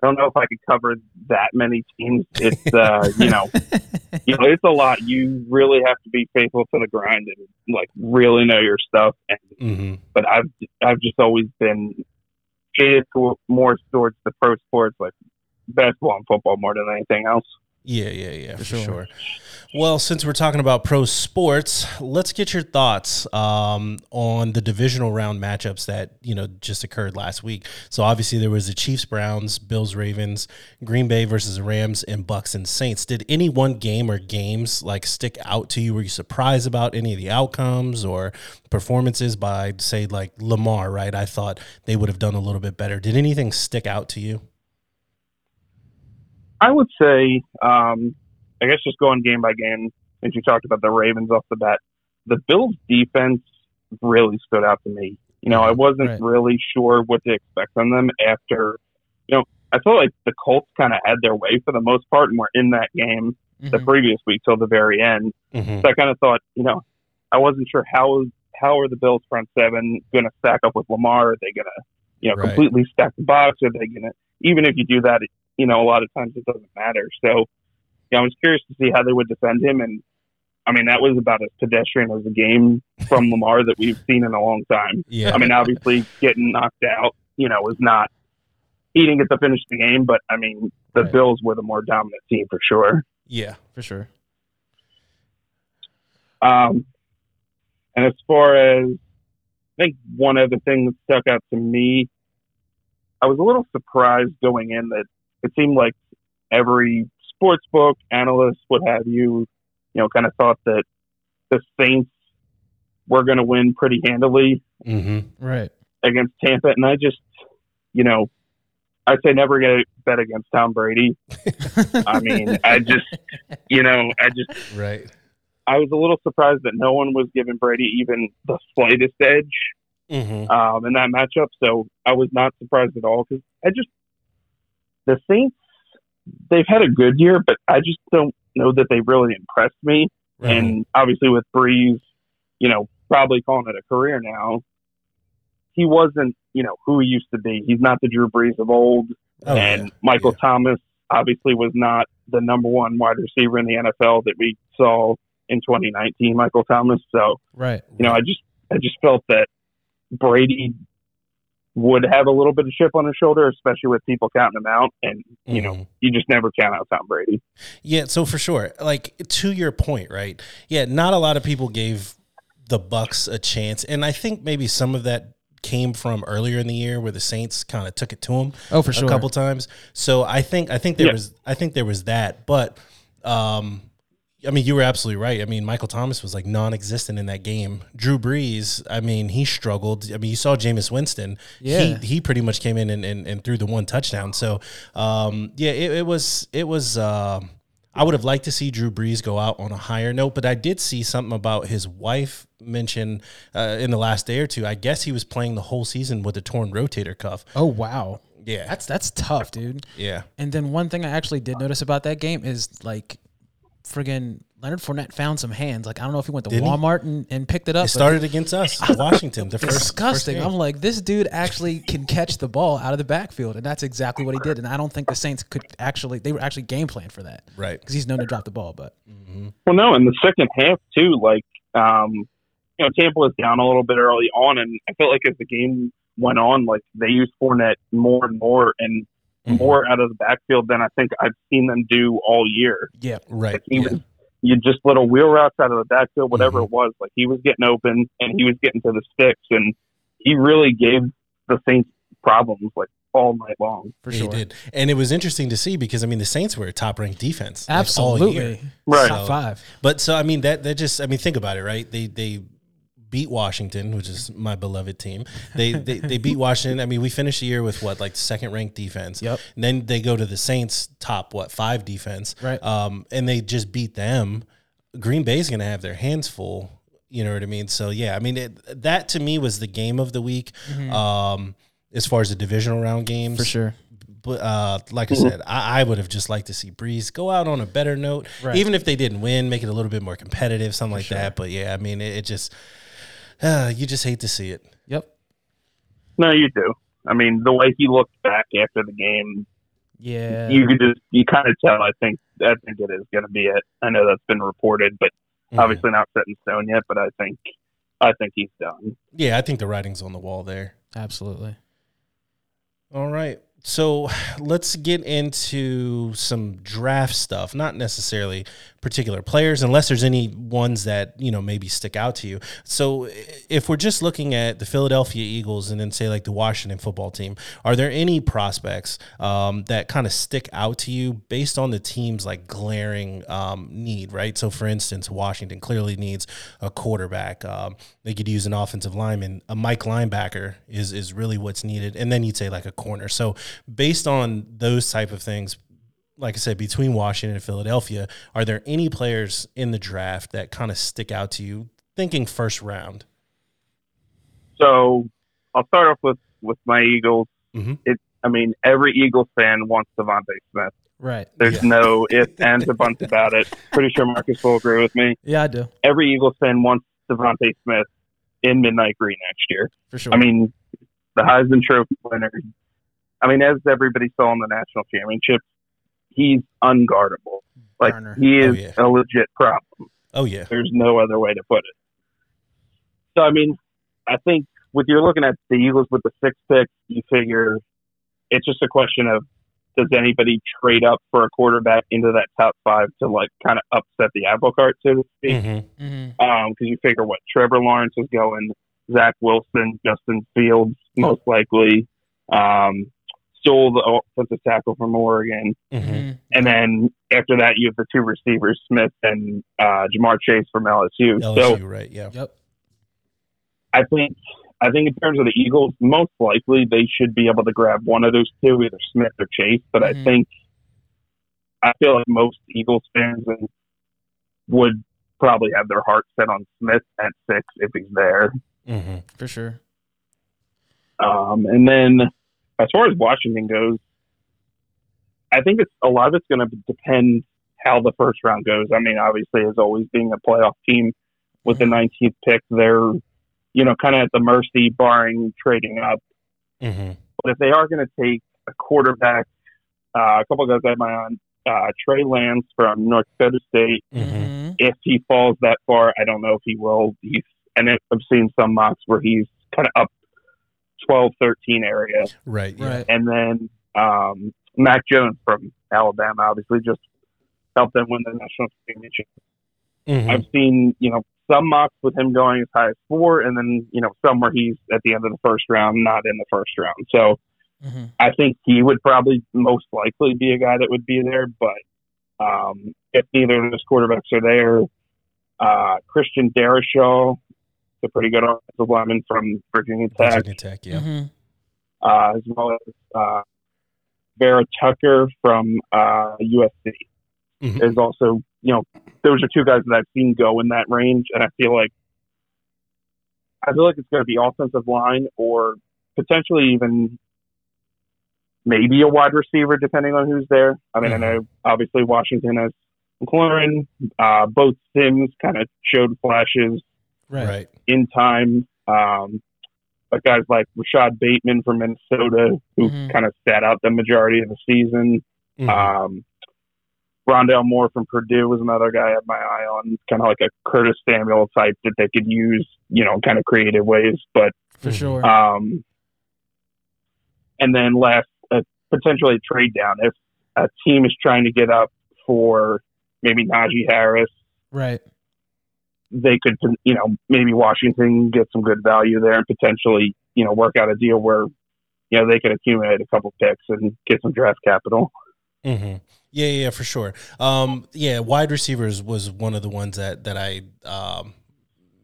don't know if I could cover that many teams. It's uh, you know, you know, it's a lot. You really have to be faithful to the grind and like really know your stuff. And hmm but I've I've just always been catered to more towards the pro sports, like basketball and football, more than anything else. Yeah, yeah, yeah, for, sure. sure. Well, since we're talking about pro sports, let's get your thoughts um, on the divisional round matchups that you know just occurred last week. So obviously there was the Chiefs, Browns, Bills, Ravens, Green Bay versus Rams, and Bucks and Saints. Did any one game or games like stick out to you? Were you surprised about any of the outcomes or performances by say like Lamar? Right, I thought they would have done a little bit better. Did anything stick out to you? I would say, um, I guess just going game by game, since you talked about the Ravens off the bat, the Bills defense really stood out to me. You know, I wasn't Right. really sure what to expect from them after, you know, I felt like the Colts kind of had their way for the most part and were in that game the Mhm. previous week till the very end. Mm-hmm. So I kind of thought, you know, I wasn't sure how how are the Bills front seven going to stack up with Lamar? Are they going to, you know, Right. completely stack the box? Are they going to, even if you do that, you know, a lot of times it doesn't matter. So, you know, I was curious to see how they would defend him, and I mean that was about as pedestrian as a game from Lamar that we've seen in a long time. Yeah, I mean, obviously getting knocked out, you know, was not. He didn't get to finish the game, but I mean, the Right. Bills were the more dominant team for sure. yeah. for sure. Um, and as far as I think one other thing that stuck out to me, I was a little surprised going in that it seemed like every sports book analyst, what have you, you know, kind of thought that the Saints were going to win pretty handily Mm-hmm. Right. against Tampa, and I just, you know, I say never get a bet against Tom Brady. I mean, I just, you know, I just Right. I was a little surprised that no one was giving Brady even the slightest edge Mm-hmm. um, in that matchup. So I was not surprised at all because I just the Saints they've had a good year, but I just don't know that they really impressed me. And obviously with Brees, you know, probably calling it a career now, he wasn't you know who he used to be. He's not the Drew Brees of old, Oh, and yeah. Michael Yeah. Thomas obviously was not the number one wide receiver in the NFL that we saw in 2019. Michael Thomas, so Right. you know, I just I just felt that Brady would have a little bit of chip on his shoulder, especially with people counting him out, and you know, Mhm. you just never count out Tom Brady. Yeah, so for sure, like to your point, right? Yeah, not a lot of people gave the Bucks a chance, and I think maybe some of that came from earlier in the year where the Saints kind of took it to them Oh, for sure. a couple times. So I think I think there Yeah. was I think there was that, but um, I mean, you were absolutely right. I mean, Michael Thomas was like non-existent in that game. Drew Brees, I mean, he struggled. I mean, you saw Jameis Winston. Yeah. He, he pretty much came in and, and, and threw the one touchdown. So, um, yeah, it, it was it was. Uh, I would have liked to see Drew Brees go out on a higher note, but I did see something about his wife mention uh, in the last day or two. I guess he was playing the whole season with a torn rotator cuff. Oh wow. Yeah, That's that's tough, dude. yeah, And then one thing I actually did notice about that game is like, friggin' Leonard Fournette found some hands. Like I don't know if he went to Did he? Walmart and, and picked it up. it but started against us, Washington. The first disgusting. first I'm like, this dude actually can catch the ball out of the backfield, and that's exactly what he did. And I don't think the Saints could actually. They were actually game plan for that right. because he's known to drop the ball. But Well, no, in the second half too, like um, you know, Tampa was down a little bit early on, and I felt like as the game went on, like they used Fournette more and more and Mhm. more out of the backfield than I think I've seen them do all year. yeah, Right. Like he Yeah. was, you just little wheel routes out of the backfield, whatever Mhm. it was. Like he was getting open and he was getting to the sticks, and he really gave the Saints problems like all night long. for He sure. did, and it was interesting to see because I mean the Saints were a top ranked defense, like, all year. Absolutely, Right. Top five. But so I mean that that just I mean think about it, right? They they beat Washington, which is my beloved team. They they, they beat Washington. I mean, we finished the year with what like second ranked defense. Yep. And then they go to the Saints top what five defense. Right. Um, and they just beat them. Green Bay's going to have their hands full. You know what I mean? So yeah, I mean it, that to me was the game of the week. Um, as far as the divisional round games, For sure. but uh, like I said, I, I would have just liked to see Brees go out on a better note, Right. even if they didn't win, make it a little bit more competitive, something like that. But yeah, I mean, it, it just uh, you just hate to see it. Yep. No, you do. I mean, the way he looked back after the game, Yeah. you could just you kind of tell. I think I think it is going to be it. I know that's been reported, but Mm-hmm. obviously not set in stone yet. But I think I think he's done. Yeah, I think the writing's on the wall there. Absolutely. All right. so let's get into some draft stuff, not necessarily particular players, unless there's any ones that, you know, maybe stick out to you. So if we're just looking at the Philadelphia Eagles and then say like the Washington football team, are there any prospects um, that kind of stick out to you based on the team's like glaring um, need, right? So for instance, Washington clearly needs a quarterback. Um, they could use an offensive lineman. A Mike linebacker is, is really what's needed. And then you'd say like a corner. So based on those type of things, like I said, between Washington and Philadelphia, are there any players in the draft that kind of stick out to you? Thinking first round. So I'll start off with with my Eagles. Mhm. It, I mean, every Eagles fan wants DeVonta Smith. Right. There's no ifs, ands, or buts about it. Pretty sure Marcus will agree with me. Yeah, I do. Every Eagles fan wants DeVonta Smith in Midnight Green next year. For sure. I mean, the Heisman Trophy winner. I mean, as everybody saw in the national championship, he's unguardable. Like Burner. he is Oh, yeah. a legit problem. Oh yeah. There's no other way to put it. So I mean, I think with you're looking at the Eagles with the sixth pick, you figure it's just a question of does anybody trade up for a quarterback into that top five to like kind of upset the apple cart, so to speak? Mm-hmm. mm-hmm. Um, because you figure what Trevor Lawrence is going, Zach Wilson, Justin Fields, most likely, um, Stoll, the offensive tackle from Oregon, Mm-hmm. and then after that you have the two receivers, Smith and uh, Ja'Marr Chase from LSU. So LSU, right? Yeah. Yep. I think I think in terms of the Eagles, most likely they should be able to grab one of those two, either Smith or Chase. But Mhm. I think I feel like most Eagles fans would probably have their heart set on Smith at six if he's there. Mm-hmm. For sure. Um, and then as far as Washington goes, I think it's a lot of it's going to depend how the first round goes. I mean, obviously, as always, being a playoff team with the 19th pick, they're you know kind of at the mercy, barring trading up. Mm-hmm. But if they are going to take a quarterback, uh, a couple of guys I have my on, uh, Trey Lance from North Dakota State. Mm-hmm. If he falls that far, I don't know if he will. He's and I've seen some mocks where he's kind of up 12, 13 area. Right. Yeah. Right. And then um, Mac Jones from Alabama, obviously, just helped them win the national championship. Mhm. I've seen, you know, some mocks with him going as high as four, and then, you know, some where he's at the end of the first round, not in the first round. So Mm-hmm. I think he would probably most likely be a guy that would be there. But um, if neither of those quarterbacks are there, uh, Christian Darrisaw, a pretty good offensive lineman from Virginia Tech, Virginia Tech. Yeah. Mm-hmm. uh, as well as uh, Vera Tucker from uh, USC. Mhm. There's also, you know, those are two guys that I've seen go in that range, and I feel like I feel like it's going to be offensive line or potentially even maybe a wide receiver, depending on who's there. I mean, Mhm. I know obviously Washington has McLaurin. Uh, both Sims kind of showed flashes Right. Right. in time. Um, but guys like Rashod Bateman from Minnesota, who Mhm. kind of sat out the majority of the season. Mhm. Um, Rondale Moore from Purdue was another guy I had my eye on, kind of like a Curtis Samuel type that they could use, you know, kind of creative ways. But For Mhm. sure. um, and then last, uh, potentially a trade down if a team is trying to get up for maybe Najee Harris right. They could, you know, maybe Washington get some good value there and potentially, you know, work out a deal where, you know, they could accumulate a couple picks and get some draft capital. Mm-hmm. Yeah, yeah, for sure. Um, yeah, wide receivers was one of the ones that that I um,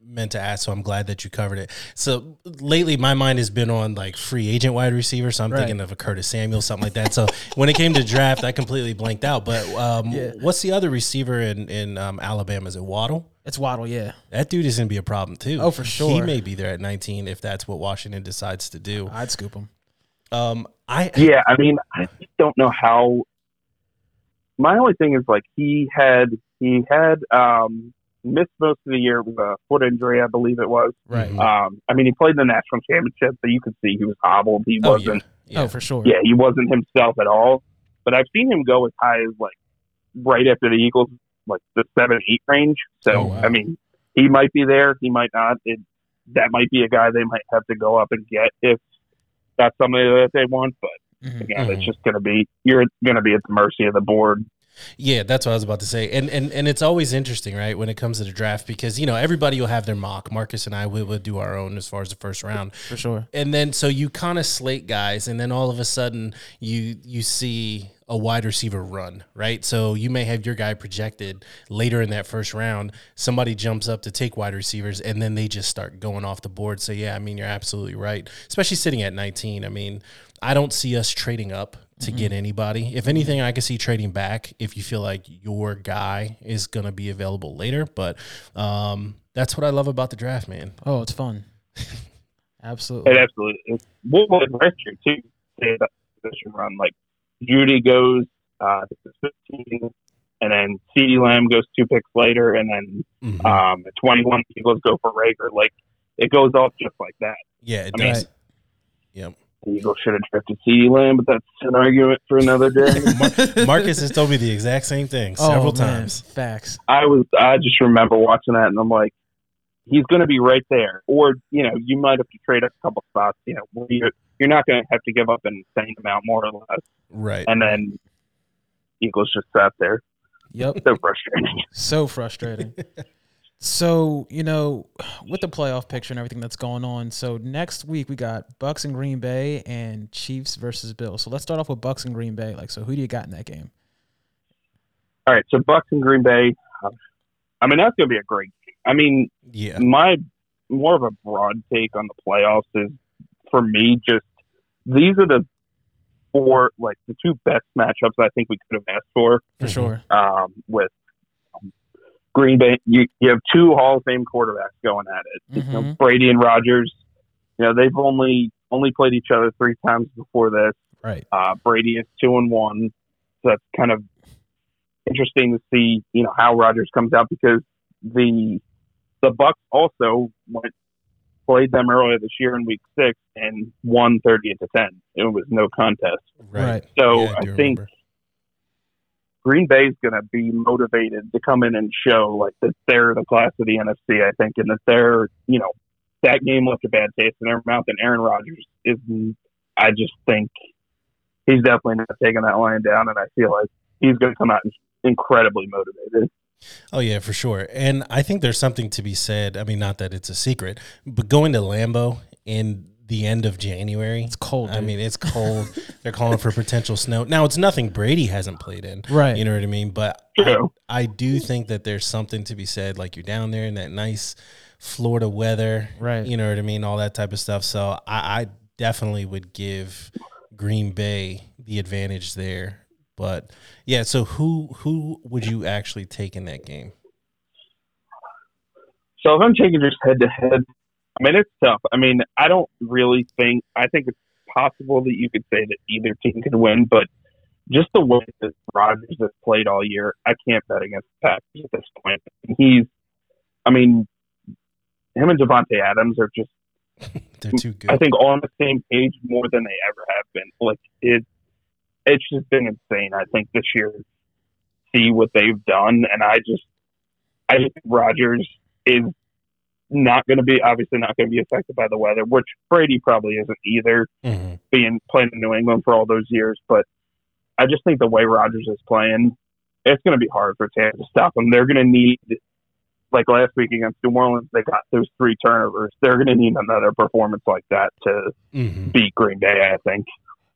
meant to ask. So I'm glad that you covered it. So lately, my mind has been on like free agent wide receiver. So I'm Right. thinking of a Curtis Samuel, something like that. So when it came to draft, I completely blanked out. But um, Yeah. what's the other receiver in in um, Alabama? Is it Waddle? It's Waddle, yeah. That dude is gonna be a problem too. Oh, for sure. He may be there at 19 if that's what Washington decides to do. I'd scoop him. Um, I Yeah, I mean, I don't know how. My only thing is like he had he had um, missed most of the year with a foot injury, I believe it was. Right. Mhm. Um, I mean, he played in the national championship, but you could see he was hobbled. He oh, wasn't. yeah. Oh, for sure. yeah, he wasn't himself at all. But I've seen him go as high as like right after the Eagles, like the seven eight range. So Oh, wow. I mean, he might be there, he might not. It, that might be a guy they might have to go up and get if that's somebody that they want. But Mhm. Again, Mhm. it's just going to be you're going to be at the mercy of the board. Yeah, that's what I was about to say. And and and it's always interesting, right, when it comes to the draft because you know everybody will have their mock. Marcus and I we would do our own as far as the first round. For sure. And then so you kind of slate guys, and then all of a sudden you you see a wide receiver run, right? So you may have your guy projected later in that first round. Somebody jumps up to take wide receivers, and then they just start going off the board. So yeah, I mean you're absolutely right, especially sitting at 19. I mean I don't see us trading up to get anybody. If anything, I can see trading back if you feel like your guy is going to be available later. But um, that's what I love about the draft, man. Oh, it's fun. Absolutely. It absolutely. It's, what was last year too? Say that position run like Jeudy goes uh, this 15, and then CeeDee Lamb goes two picks later, and then Mhm. um, 21 Eagles go for Reagor. Like it goes off just like that. yeah, it I mean- does. Yep. The Eagles should have drafted CeeDee Lamb, but that's an argument for another day. Mar- Marcus has told me the exact same thing oh, several Oh, man. times. Facts. I was I just remember watching that, and I'm like, he's going to be right there. Or you know, you might have to trade up a couple spots. You know, you're you're not going to have to give up an insane amount more or less, Right. and then Eagles just sat there. Yep. So frustrating. So frustrating. so, you know, with the playoff picture and everything that's going on, so next week we got Bucks and Green Bay and Chiefs versus Bills. So let's start off with Bucks and Green Bay. Like, so who do you got in that game? All right, so Bucks and Green Bay. I mean, that's going to be a great game. I mean, yeah. my more of a broad take on the playoffs is for me just these are the four like the two best matchups I think we could have asked for. For sure. um, with Green Bay. You, you have two Hall of Fame quarterbacks going at it. You know, Mhm. Brady and Rodgers. You know they've only only played each other three times before this. Right. Uh, Brady is two and one, so that's kind of interesting to see. You know how Rodgers comes out because the the Bucks also went played them earlier this year in Week Six and won thirty to ten. It was no contest. Right. So Yeah, I, do think remember. Green Bay's going to be motivated to come in and show like that they're the class of the NFC. I think, and that they're you know that game left a bad taste in their mouth. And Aaron Rodgers is, I just think he's definitely not taking that line down, and I feel like he's going to come out incredibly motivated. Oh yeah, for sure. And I think there's something to be said. I mean, not that it's a secret, but going to Lambeau in the end of January. It's cold. I dude. mean, it's cold. They're calling for potential snow. Now, it's nothing Brady hasn't played in. Right. You know what I mean? But I, I do think that there's something to be said. Like you're down there in that nice Florida weather. Right. You know what I mean? All that type of stuff. So I, I definitely would give Green Bay the advantage there. But yeah, so who who would you actually take in that game? So if I'm taking just head to head, I mean it's tough. I mean I don't really think I think it's possible that you could say that either team could win, but just the way that Rodgers has played all year, I can't bet against the Packers at this point. He's, I mean, him and Davante Adams are just They're too good. I think on the same page more than they ever have been. Like it, it's just been insane. I think this year, see what they've done, and I just, I think Rodgers is not going to be obviously not going to be affected by the weather, which Brady probably isn't either, Mhm. being playing in New England for all those years. But I just think the way Rodgers is playing, it's going to be hard for Tampa to stop him. They're going to need. Like last week against New Orleans, they got those three turnovers. They're going to need another performance like that to Mhm. beat Green Bay, I think.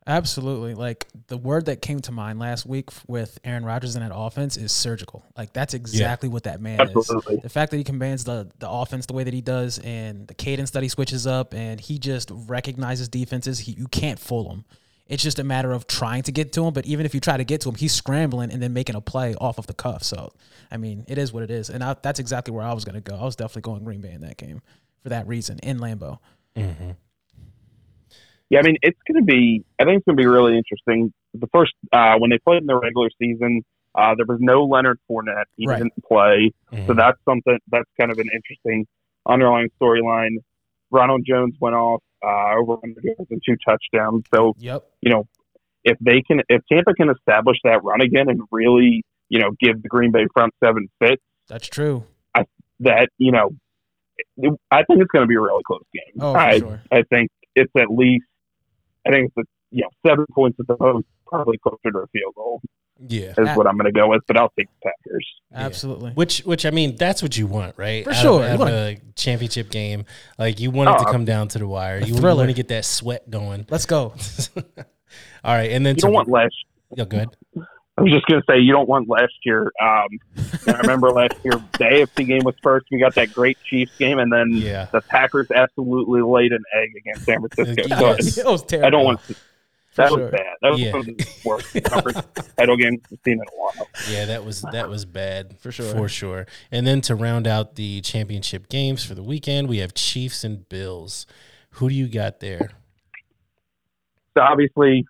Absolutely. Like the word that came to mind last week with Aaron Rodgers in that offense is surgical. Like that's exactly what that man Absolutely. is. The fact that he commands the the offense the way that he does and the cadence that he switches up and he just recognizes defenses, he, you can't fool him. It's just a matter of trying to get to him, but even if you try to get to him, he's scrambling and then making a play off of the cuff. So, I mean, it is what it is. And I, that's exactly where I was going to go. I was definitely going Green Bay in that game for that reason in Lambeau. Mhm. Yeah, I mean, it's going to be. I think it's going to be really interesting. The first uh, when they played in the regular season, uh, there was no Leonard Fournette. He Right. didn't play, Mhm. so that's something. That's kind of an interesting underlying storyline. Ronald Jones went off uh, over 100 yards and two touchdowns. So Yep. you know, if they can, if Tampa can establish that run again and really, you know, give the Green Bay front seven fits, That's true. that you know, I think it's going to be a really close game. Oh, I, sure. I think it's at least, I think it's you know, seven points at the most, probably closer to a field goal Yeah. is ah. what I'm going to go with. But I'll take the Packers. Absolutely. Which, which I mean, that's what you want, right? For Out of- sure. out You of want- a championship game, like you want it to Oh, come down to the wire. You, you thriller. want to get that sweat going. Let's go. All right, and then You to, don't want last. Yeah, go ahead. I was just going to say you don't want last year. Um, I remember last year the AFC game was first. We got that great Chiefs game, and then Yeah. the Packers absolutely laid an egg against San Francisco. So it was terrible. I don't want. To, that sure. was bad. That was Yeah. one of the worst conference title games we've seen in a while. Yeah, that was that was bad for sure. For sure. And then to round out the championship games for the weekend, we have Chiefs and Bills. Who do you got there? So obviously,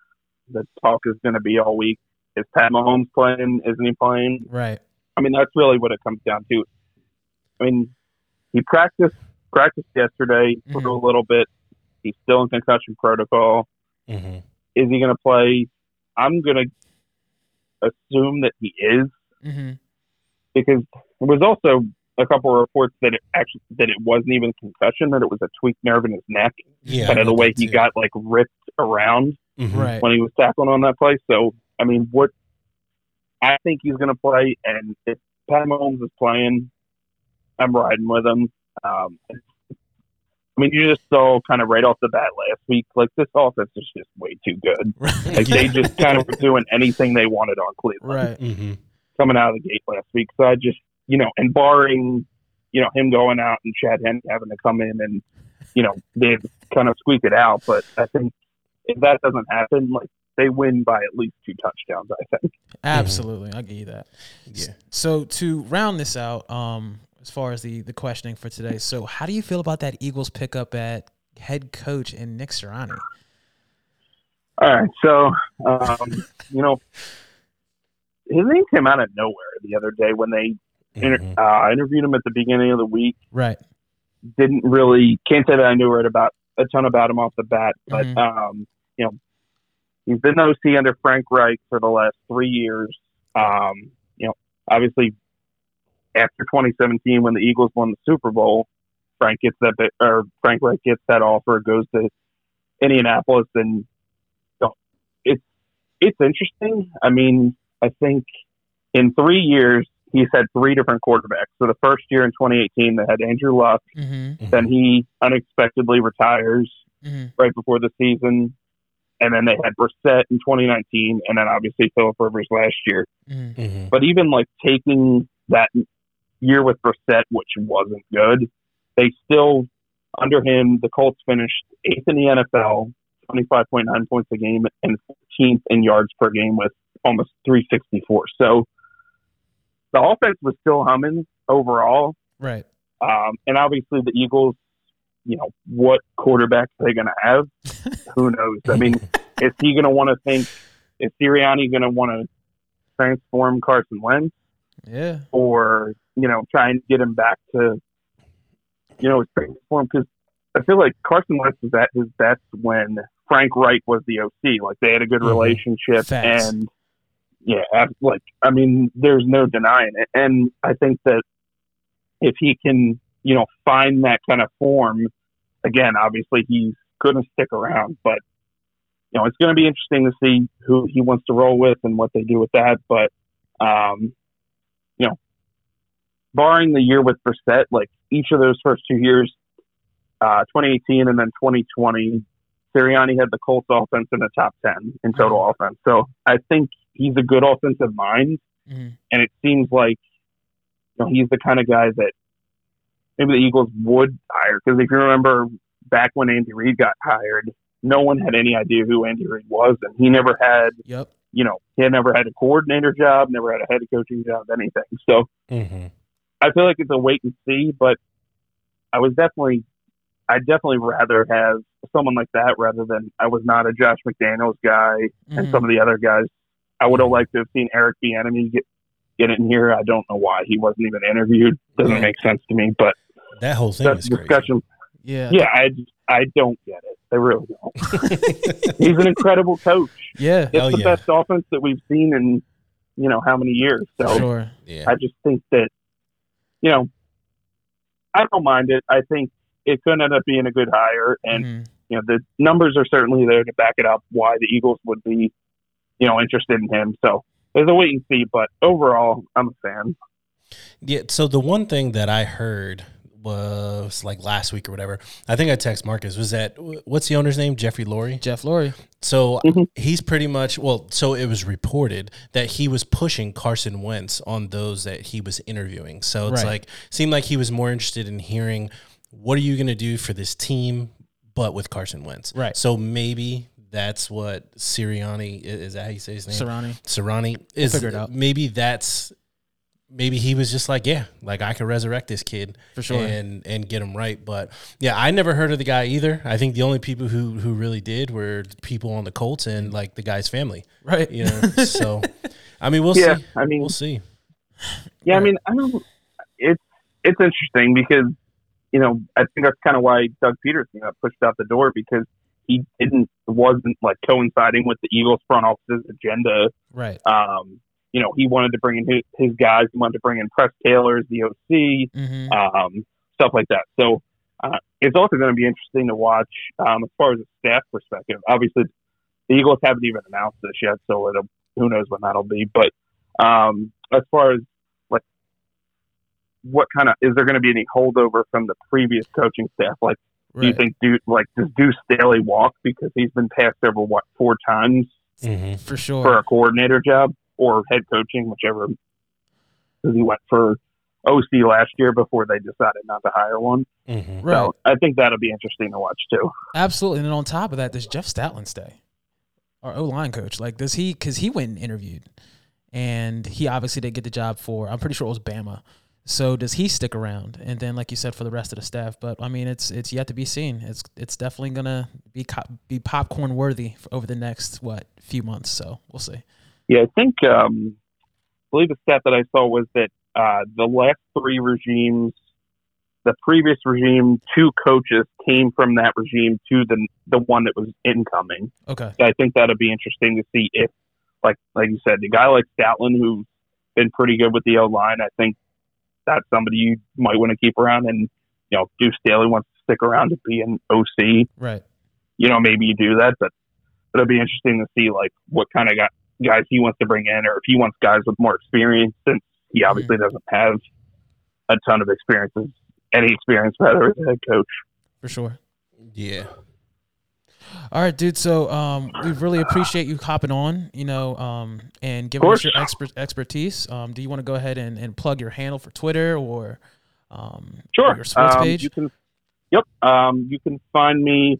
the talk is going to be all week. Is Pat Mahomes playing? Isn't he playing? Right. I mean, that's really what it comes down to. I mean, he practiced practiced yesterday for Mhm. a little bit. He's still in concussion protocol. Mm-hmm. Is he going to play? I'm going to assume that he is Mm-hmm. because there was also a couple of reports that it actually that it wasn't even concussion, that it was a tweaked nerve in his neck, Yeah, kind of the way he too. got like ripped around Mhm. Right. when he was tackling on that play. So, I mean, what I think he's going to play, and if Pat Mahomes is playing, I'm riding with him. Um, I mean, you just saw kind of right off the bat last week, like this offense is just way too good. Like they just kind of were doing anything they wanted on Cleveland Right. Mm-hmm. coming out of the gate last week. So I just, you know, and barring, you know, him going out and Chad Henne having to come in and, you know, they kind of squeak it out. But I think if that doesn't happen, like they win by at least two touchdowns. I think. Absolutely. I'll give you that. Yeah. So to round this out, um, as far as the the questioning for today, so how do you feel about that Eagles pickup at head coach in Nick Sirianni? All right, so um, you know, his name came out of nowhere the other day when they inter- Mhm. uh, interviewed him at the beginning of the week. Right. Didn't really can't say that I knew right about a ton about him off the bat, but Mhm. um, you know, he's been OC under Frank Reich for the last three years. Um, you know, obviously after 2017 when the Eagles won the Super Bowl, Frank gets that bit, or Frank Reich gets that offer, goes to Indianapolis, and you know, it's it's interesting. I mean, I think in three years he's had three different quarterbacks. So the first year in 2018 they had Andrew Luck, Mm-hmm. then he unexpectedly retires Mm-hmm. right before the season. And then they had Brissett in 2019, and then obviously Philip Rivers last year. Mm-hmm. Mhm. But even like taking that year with Brissett, which wasn't good, they still under him the Colts finished eighth in the NFL, 25.9 points a game, and 14th in yards per game with almost 364. So the offense was still humming overall, Right. um, and obviously the Eagles. You know what quarterback are going to have? Who knows? I mean, is he going to want to think? Is Sirianni going to want to transform Carson Wentz? Yeah. or you know try and get him back to you know his previous because I feel like Carson Wentz was at his best when Frank Reich was the OC. Like they had a good Mhm. relationship, Facts. and yeah, like I mean, there's no denying it. And I think that if he can, you know, find that kind of form again, obviously he's going to stick around, but you know, it's going to be interesting to see who he wants to roll with and what they do with that. But um, you know, barring the year with Brissett, like each of those first two years, uh, 2018 and then 2020, Sirianni had the Colts offense in the top 10 in total offense. So I think he's a good offensive mind, Mm-hmm. and it seems like you know he's the kind of guy that maybe the Eagles would hire because if you remember back when Andy Reid got hired, no one had any idea who Andy Reid was, and he never had Yep. you know he had never had a coordinator job, never had a head coaching job, anything. So Mhm. I feel like it's a wait and see, but I was definitely, I'd definitely rather have someone like that rather than I was not a Josh McDaniels guy and Mhm. some of the other guys. I would have liked to have seen Eric Bieniemy get get in here. I don't know why he wasn't even interviewed. Doesn't Yeah. make sense to me, but That whole thing that's is a crazy. discussion. Yeah. Yeah, I I don't get it. I really don't. He's an incredible coach. Yeah. It's Hell the yeah. best offense that we've seen in you know how many years. So Sure. yeah. I just think that, you know, I don't mind it. I think it could end up being a good hire. And Mhm. you know, the numbers are certainly there to back it up why the Eagles would be, you know, interested in him. So there's a wait and see, but overall, I'm a fan. Yeah. So the one thing that I heard was like last week or whatever. I think I text Marcus was that what's the owner's name? Jeffrey Lurie. Jeff Lurie. So Mhm. he's pretty much well. So it was reported that he was pushing Carson Wentz on those that he was interviewing. So it's Right. like seemed like he was more interested in hearing what are you going to do for this team, but with Carson Wentz. Right. So maybe that's what Sirianni is. is that how you say his name? Serrani. Serrani is. figure it out. Maybe that's. Maybe he was just like, yeah, like I could resurrect this kid For sure. and and get him right. But yeah, I never heard of the guy either. I think the only people who who really did were people on the Colts and like the guy's family. Right. You know, so I mean, we'll Yeah, see. I mean, We'll see. Yeah, I mean, I don't. It's it's interesting because you know I think that's kind of why Doug Pederson got pushed out the door because he didn't wasn't like coinciding with the Eagles front office's agenda. Right. Um, you know, he wanted to bring in his, his guys. He wanted to bring in Press Taylor as the OC, Mm-hmm. um, stuff like that. So uh, it's also going to be interesting to watch um, as far as a staff perspective. Obviously, the Eagles haven't even announced this yet, so it'll, who knows when that'll be. But um, as far as like what kind of is there going to be any holdover from the previous coaching staff? Like, do you think Duke like does Deuce Staley walk because he's been passed over what four times Mm-hmm. For sure. for a coordinator job or head coaching, whichever? Because he went for OC last year before they decided not to hire one. Mm-hmm. right. So I think that'll be interesting to watch too. Absolutely. And then on top of that, does Jeff Stoutland stay? Our O line coach. Like, does he, because he went and interviewed and he obviously didn't get the job for, I'm pretty sure it was Bama. So does he stick around? And then, like you said, for the rest of the staff. But I mean, it's it's yet to be seen. It's it's definitely gonna be co- be popcorn worthy over the next what few months. So we'll see. Yeah, I think um, I believe the stat that I saw was that uh, the last three regimes, the previous regime, two coaches came from that regime to the the one that was incoming. Okay. So I think that'll be interesting to see if, like like you said, the guy like Stoutland, who's been pretty good with the O line, I think that's somebody you might want to keep around. And you know, Deuce Staley wants to stick around to be an OC. Right. You know, maybe you do that, but it'll be interesting to see like what kind of guys he wants to bring in, or if he wants guys with more experience, since he obviously doesn't have a ton of experiences, any experience rather as a head coach. For sure. Yeah. All right, dude. So um, we really appreciate you hopping on, you know, um, and giving us your expert expertise. Um, do you want to go ahead and, and plug your handle for Twitter or um, Sure. or your sports Um, page? You can, yep. Um, you can find me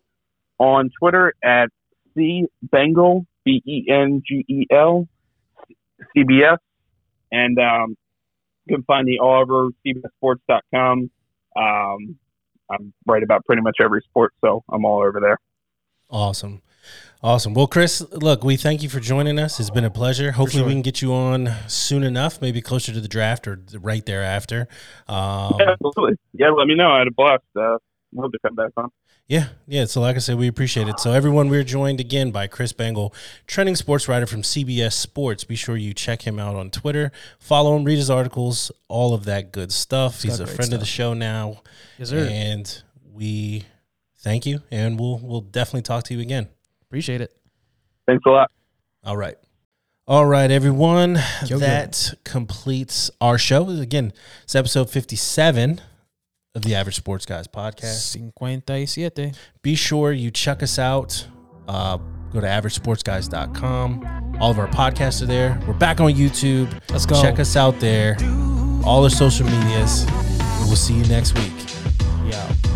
on Twitter at C Bengel B E N G E L CBS, and um, you can find me all over CBSSports.com. Um, I'm right about pretty much every sport, so I'm all over there. Awesome. Awesome. Well, Chris, look, we thank you for joining us. It's been a pleasure. Hopefully, sure. we can get you on soon enough, maybe closer to the draft or right thereafter. Um, Yeah, absolutely. Yeah, let me know. I had a blast. Uh, love to come back on. Yeah, yeah. So, like I said, we appreciate it. So, everyone, we're joined again by Chris Bengel, trending sports writer from CBS Sports. Be sure you check him out on Twitter, follow him, read his articles, all of that good stuff. He's a great friend of the show now, yes, sir. and we thank you, and we'll we'll definitely talk to you again. Appreciate it. Thanks a lot. All right. All right, everyone. Yo, yo. that completes our show. Again, it's episode 57 of the Average Sports Guys podcast. 57. Be sure you check us out. Uh, go to averagesportsguys.com. All of our podcasts are there. We're back on YouTube. Let's go. Check us out there. All our social medias. We will see you next week. Yeah.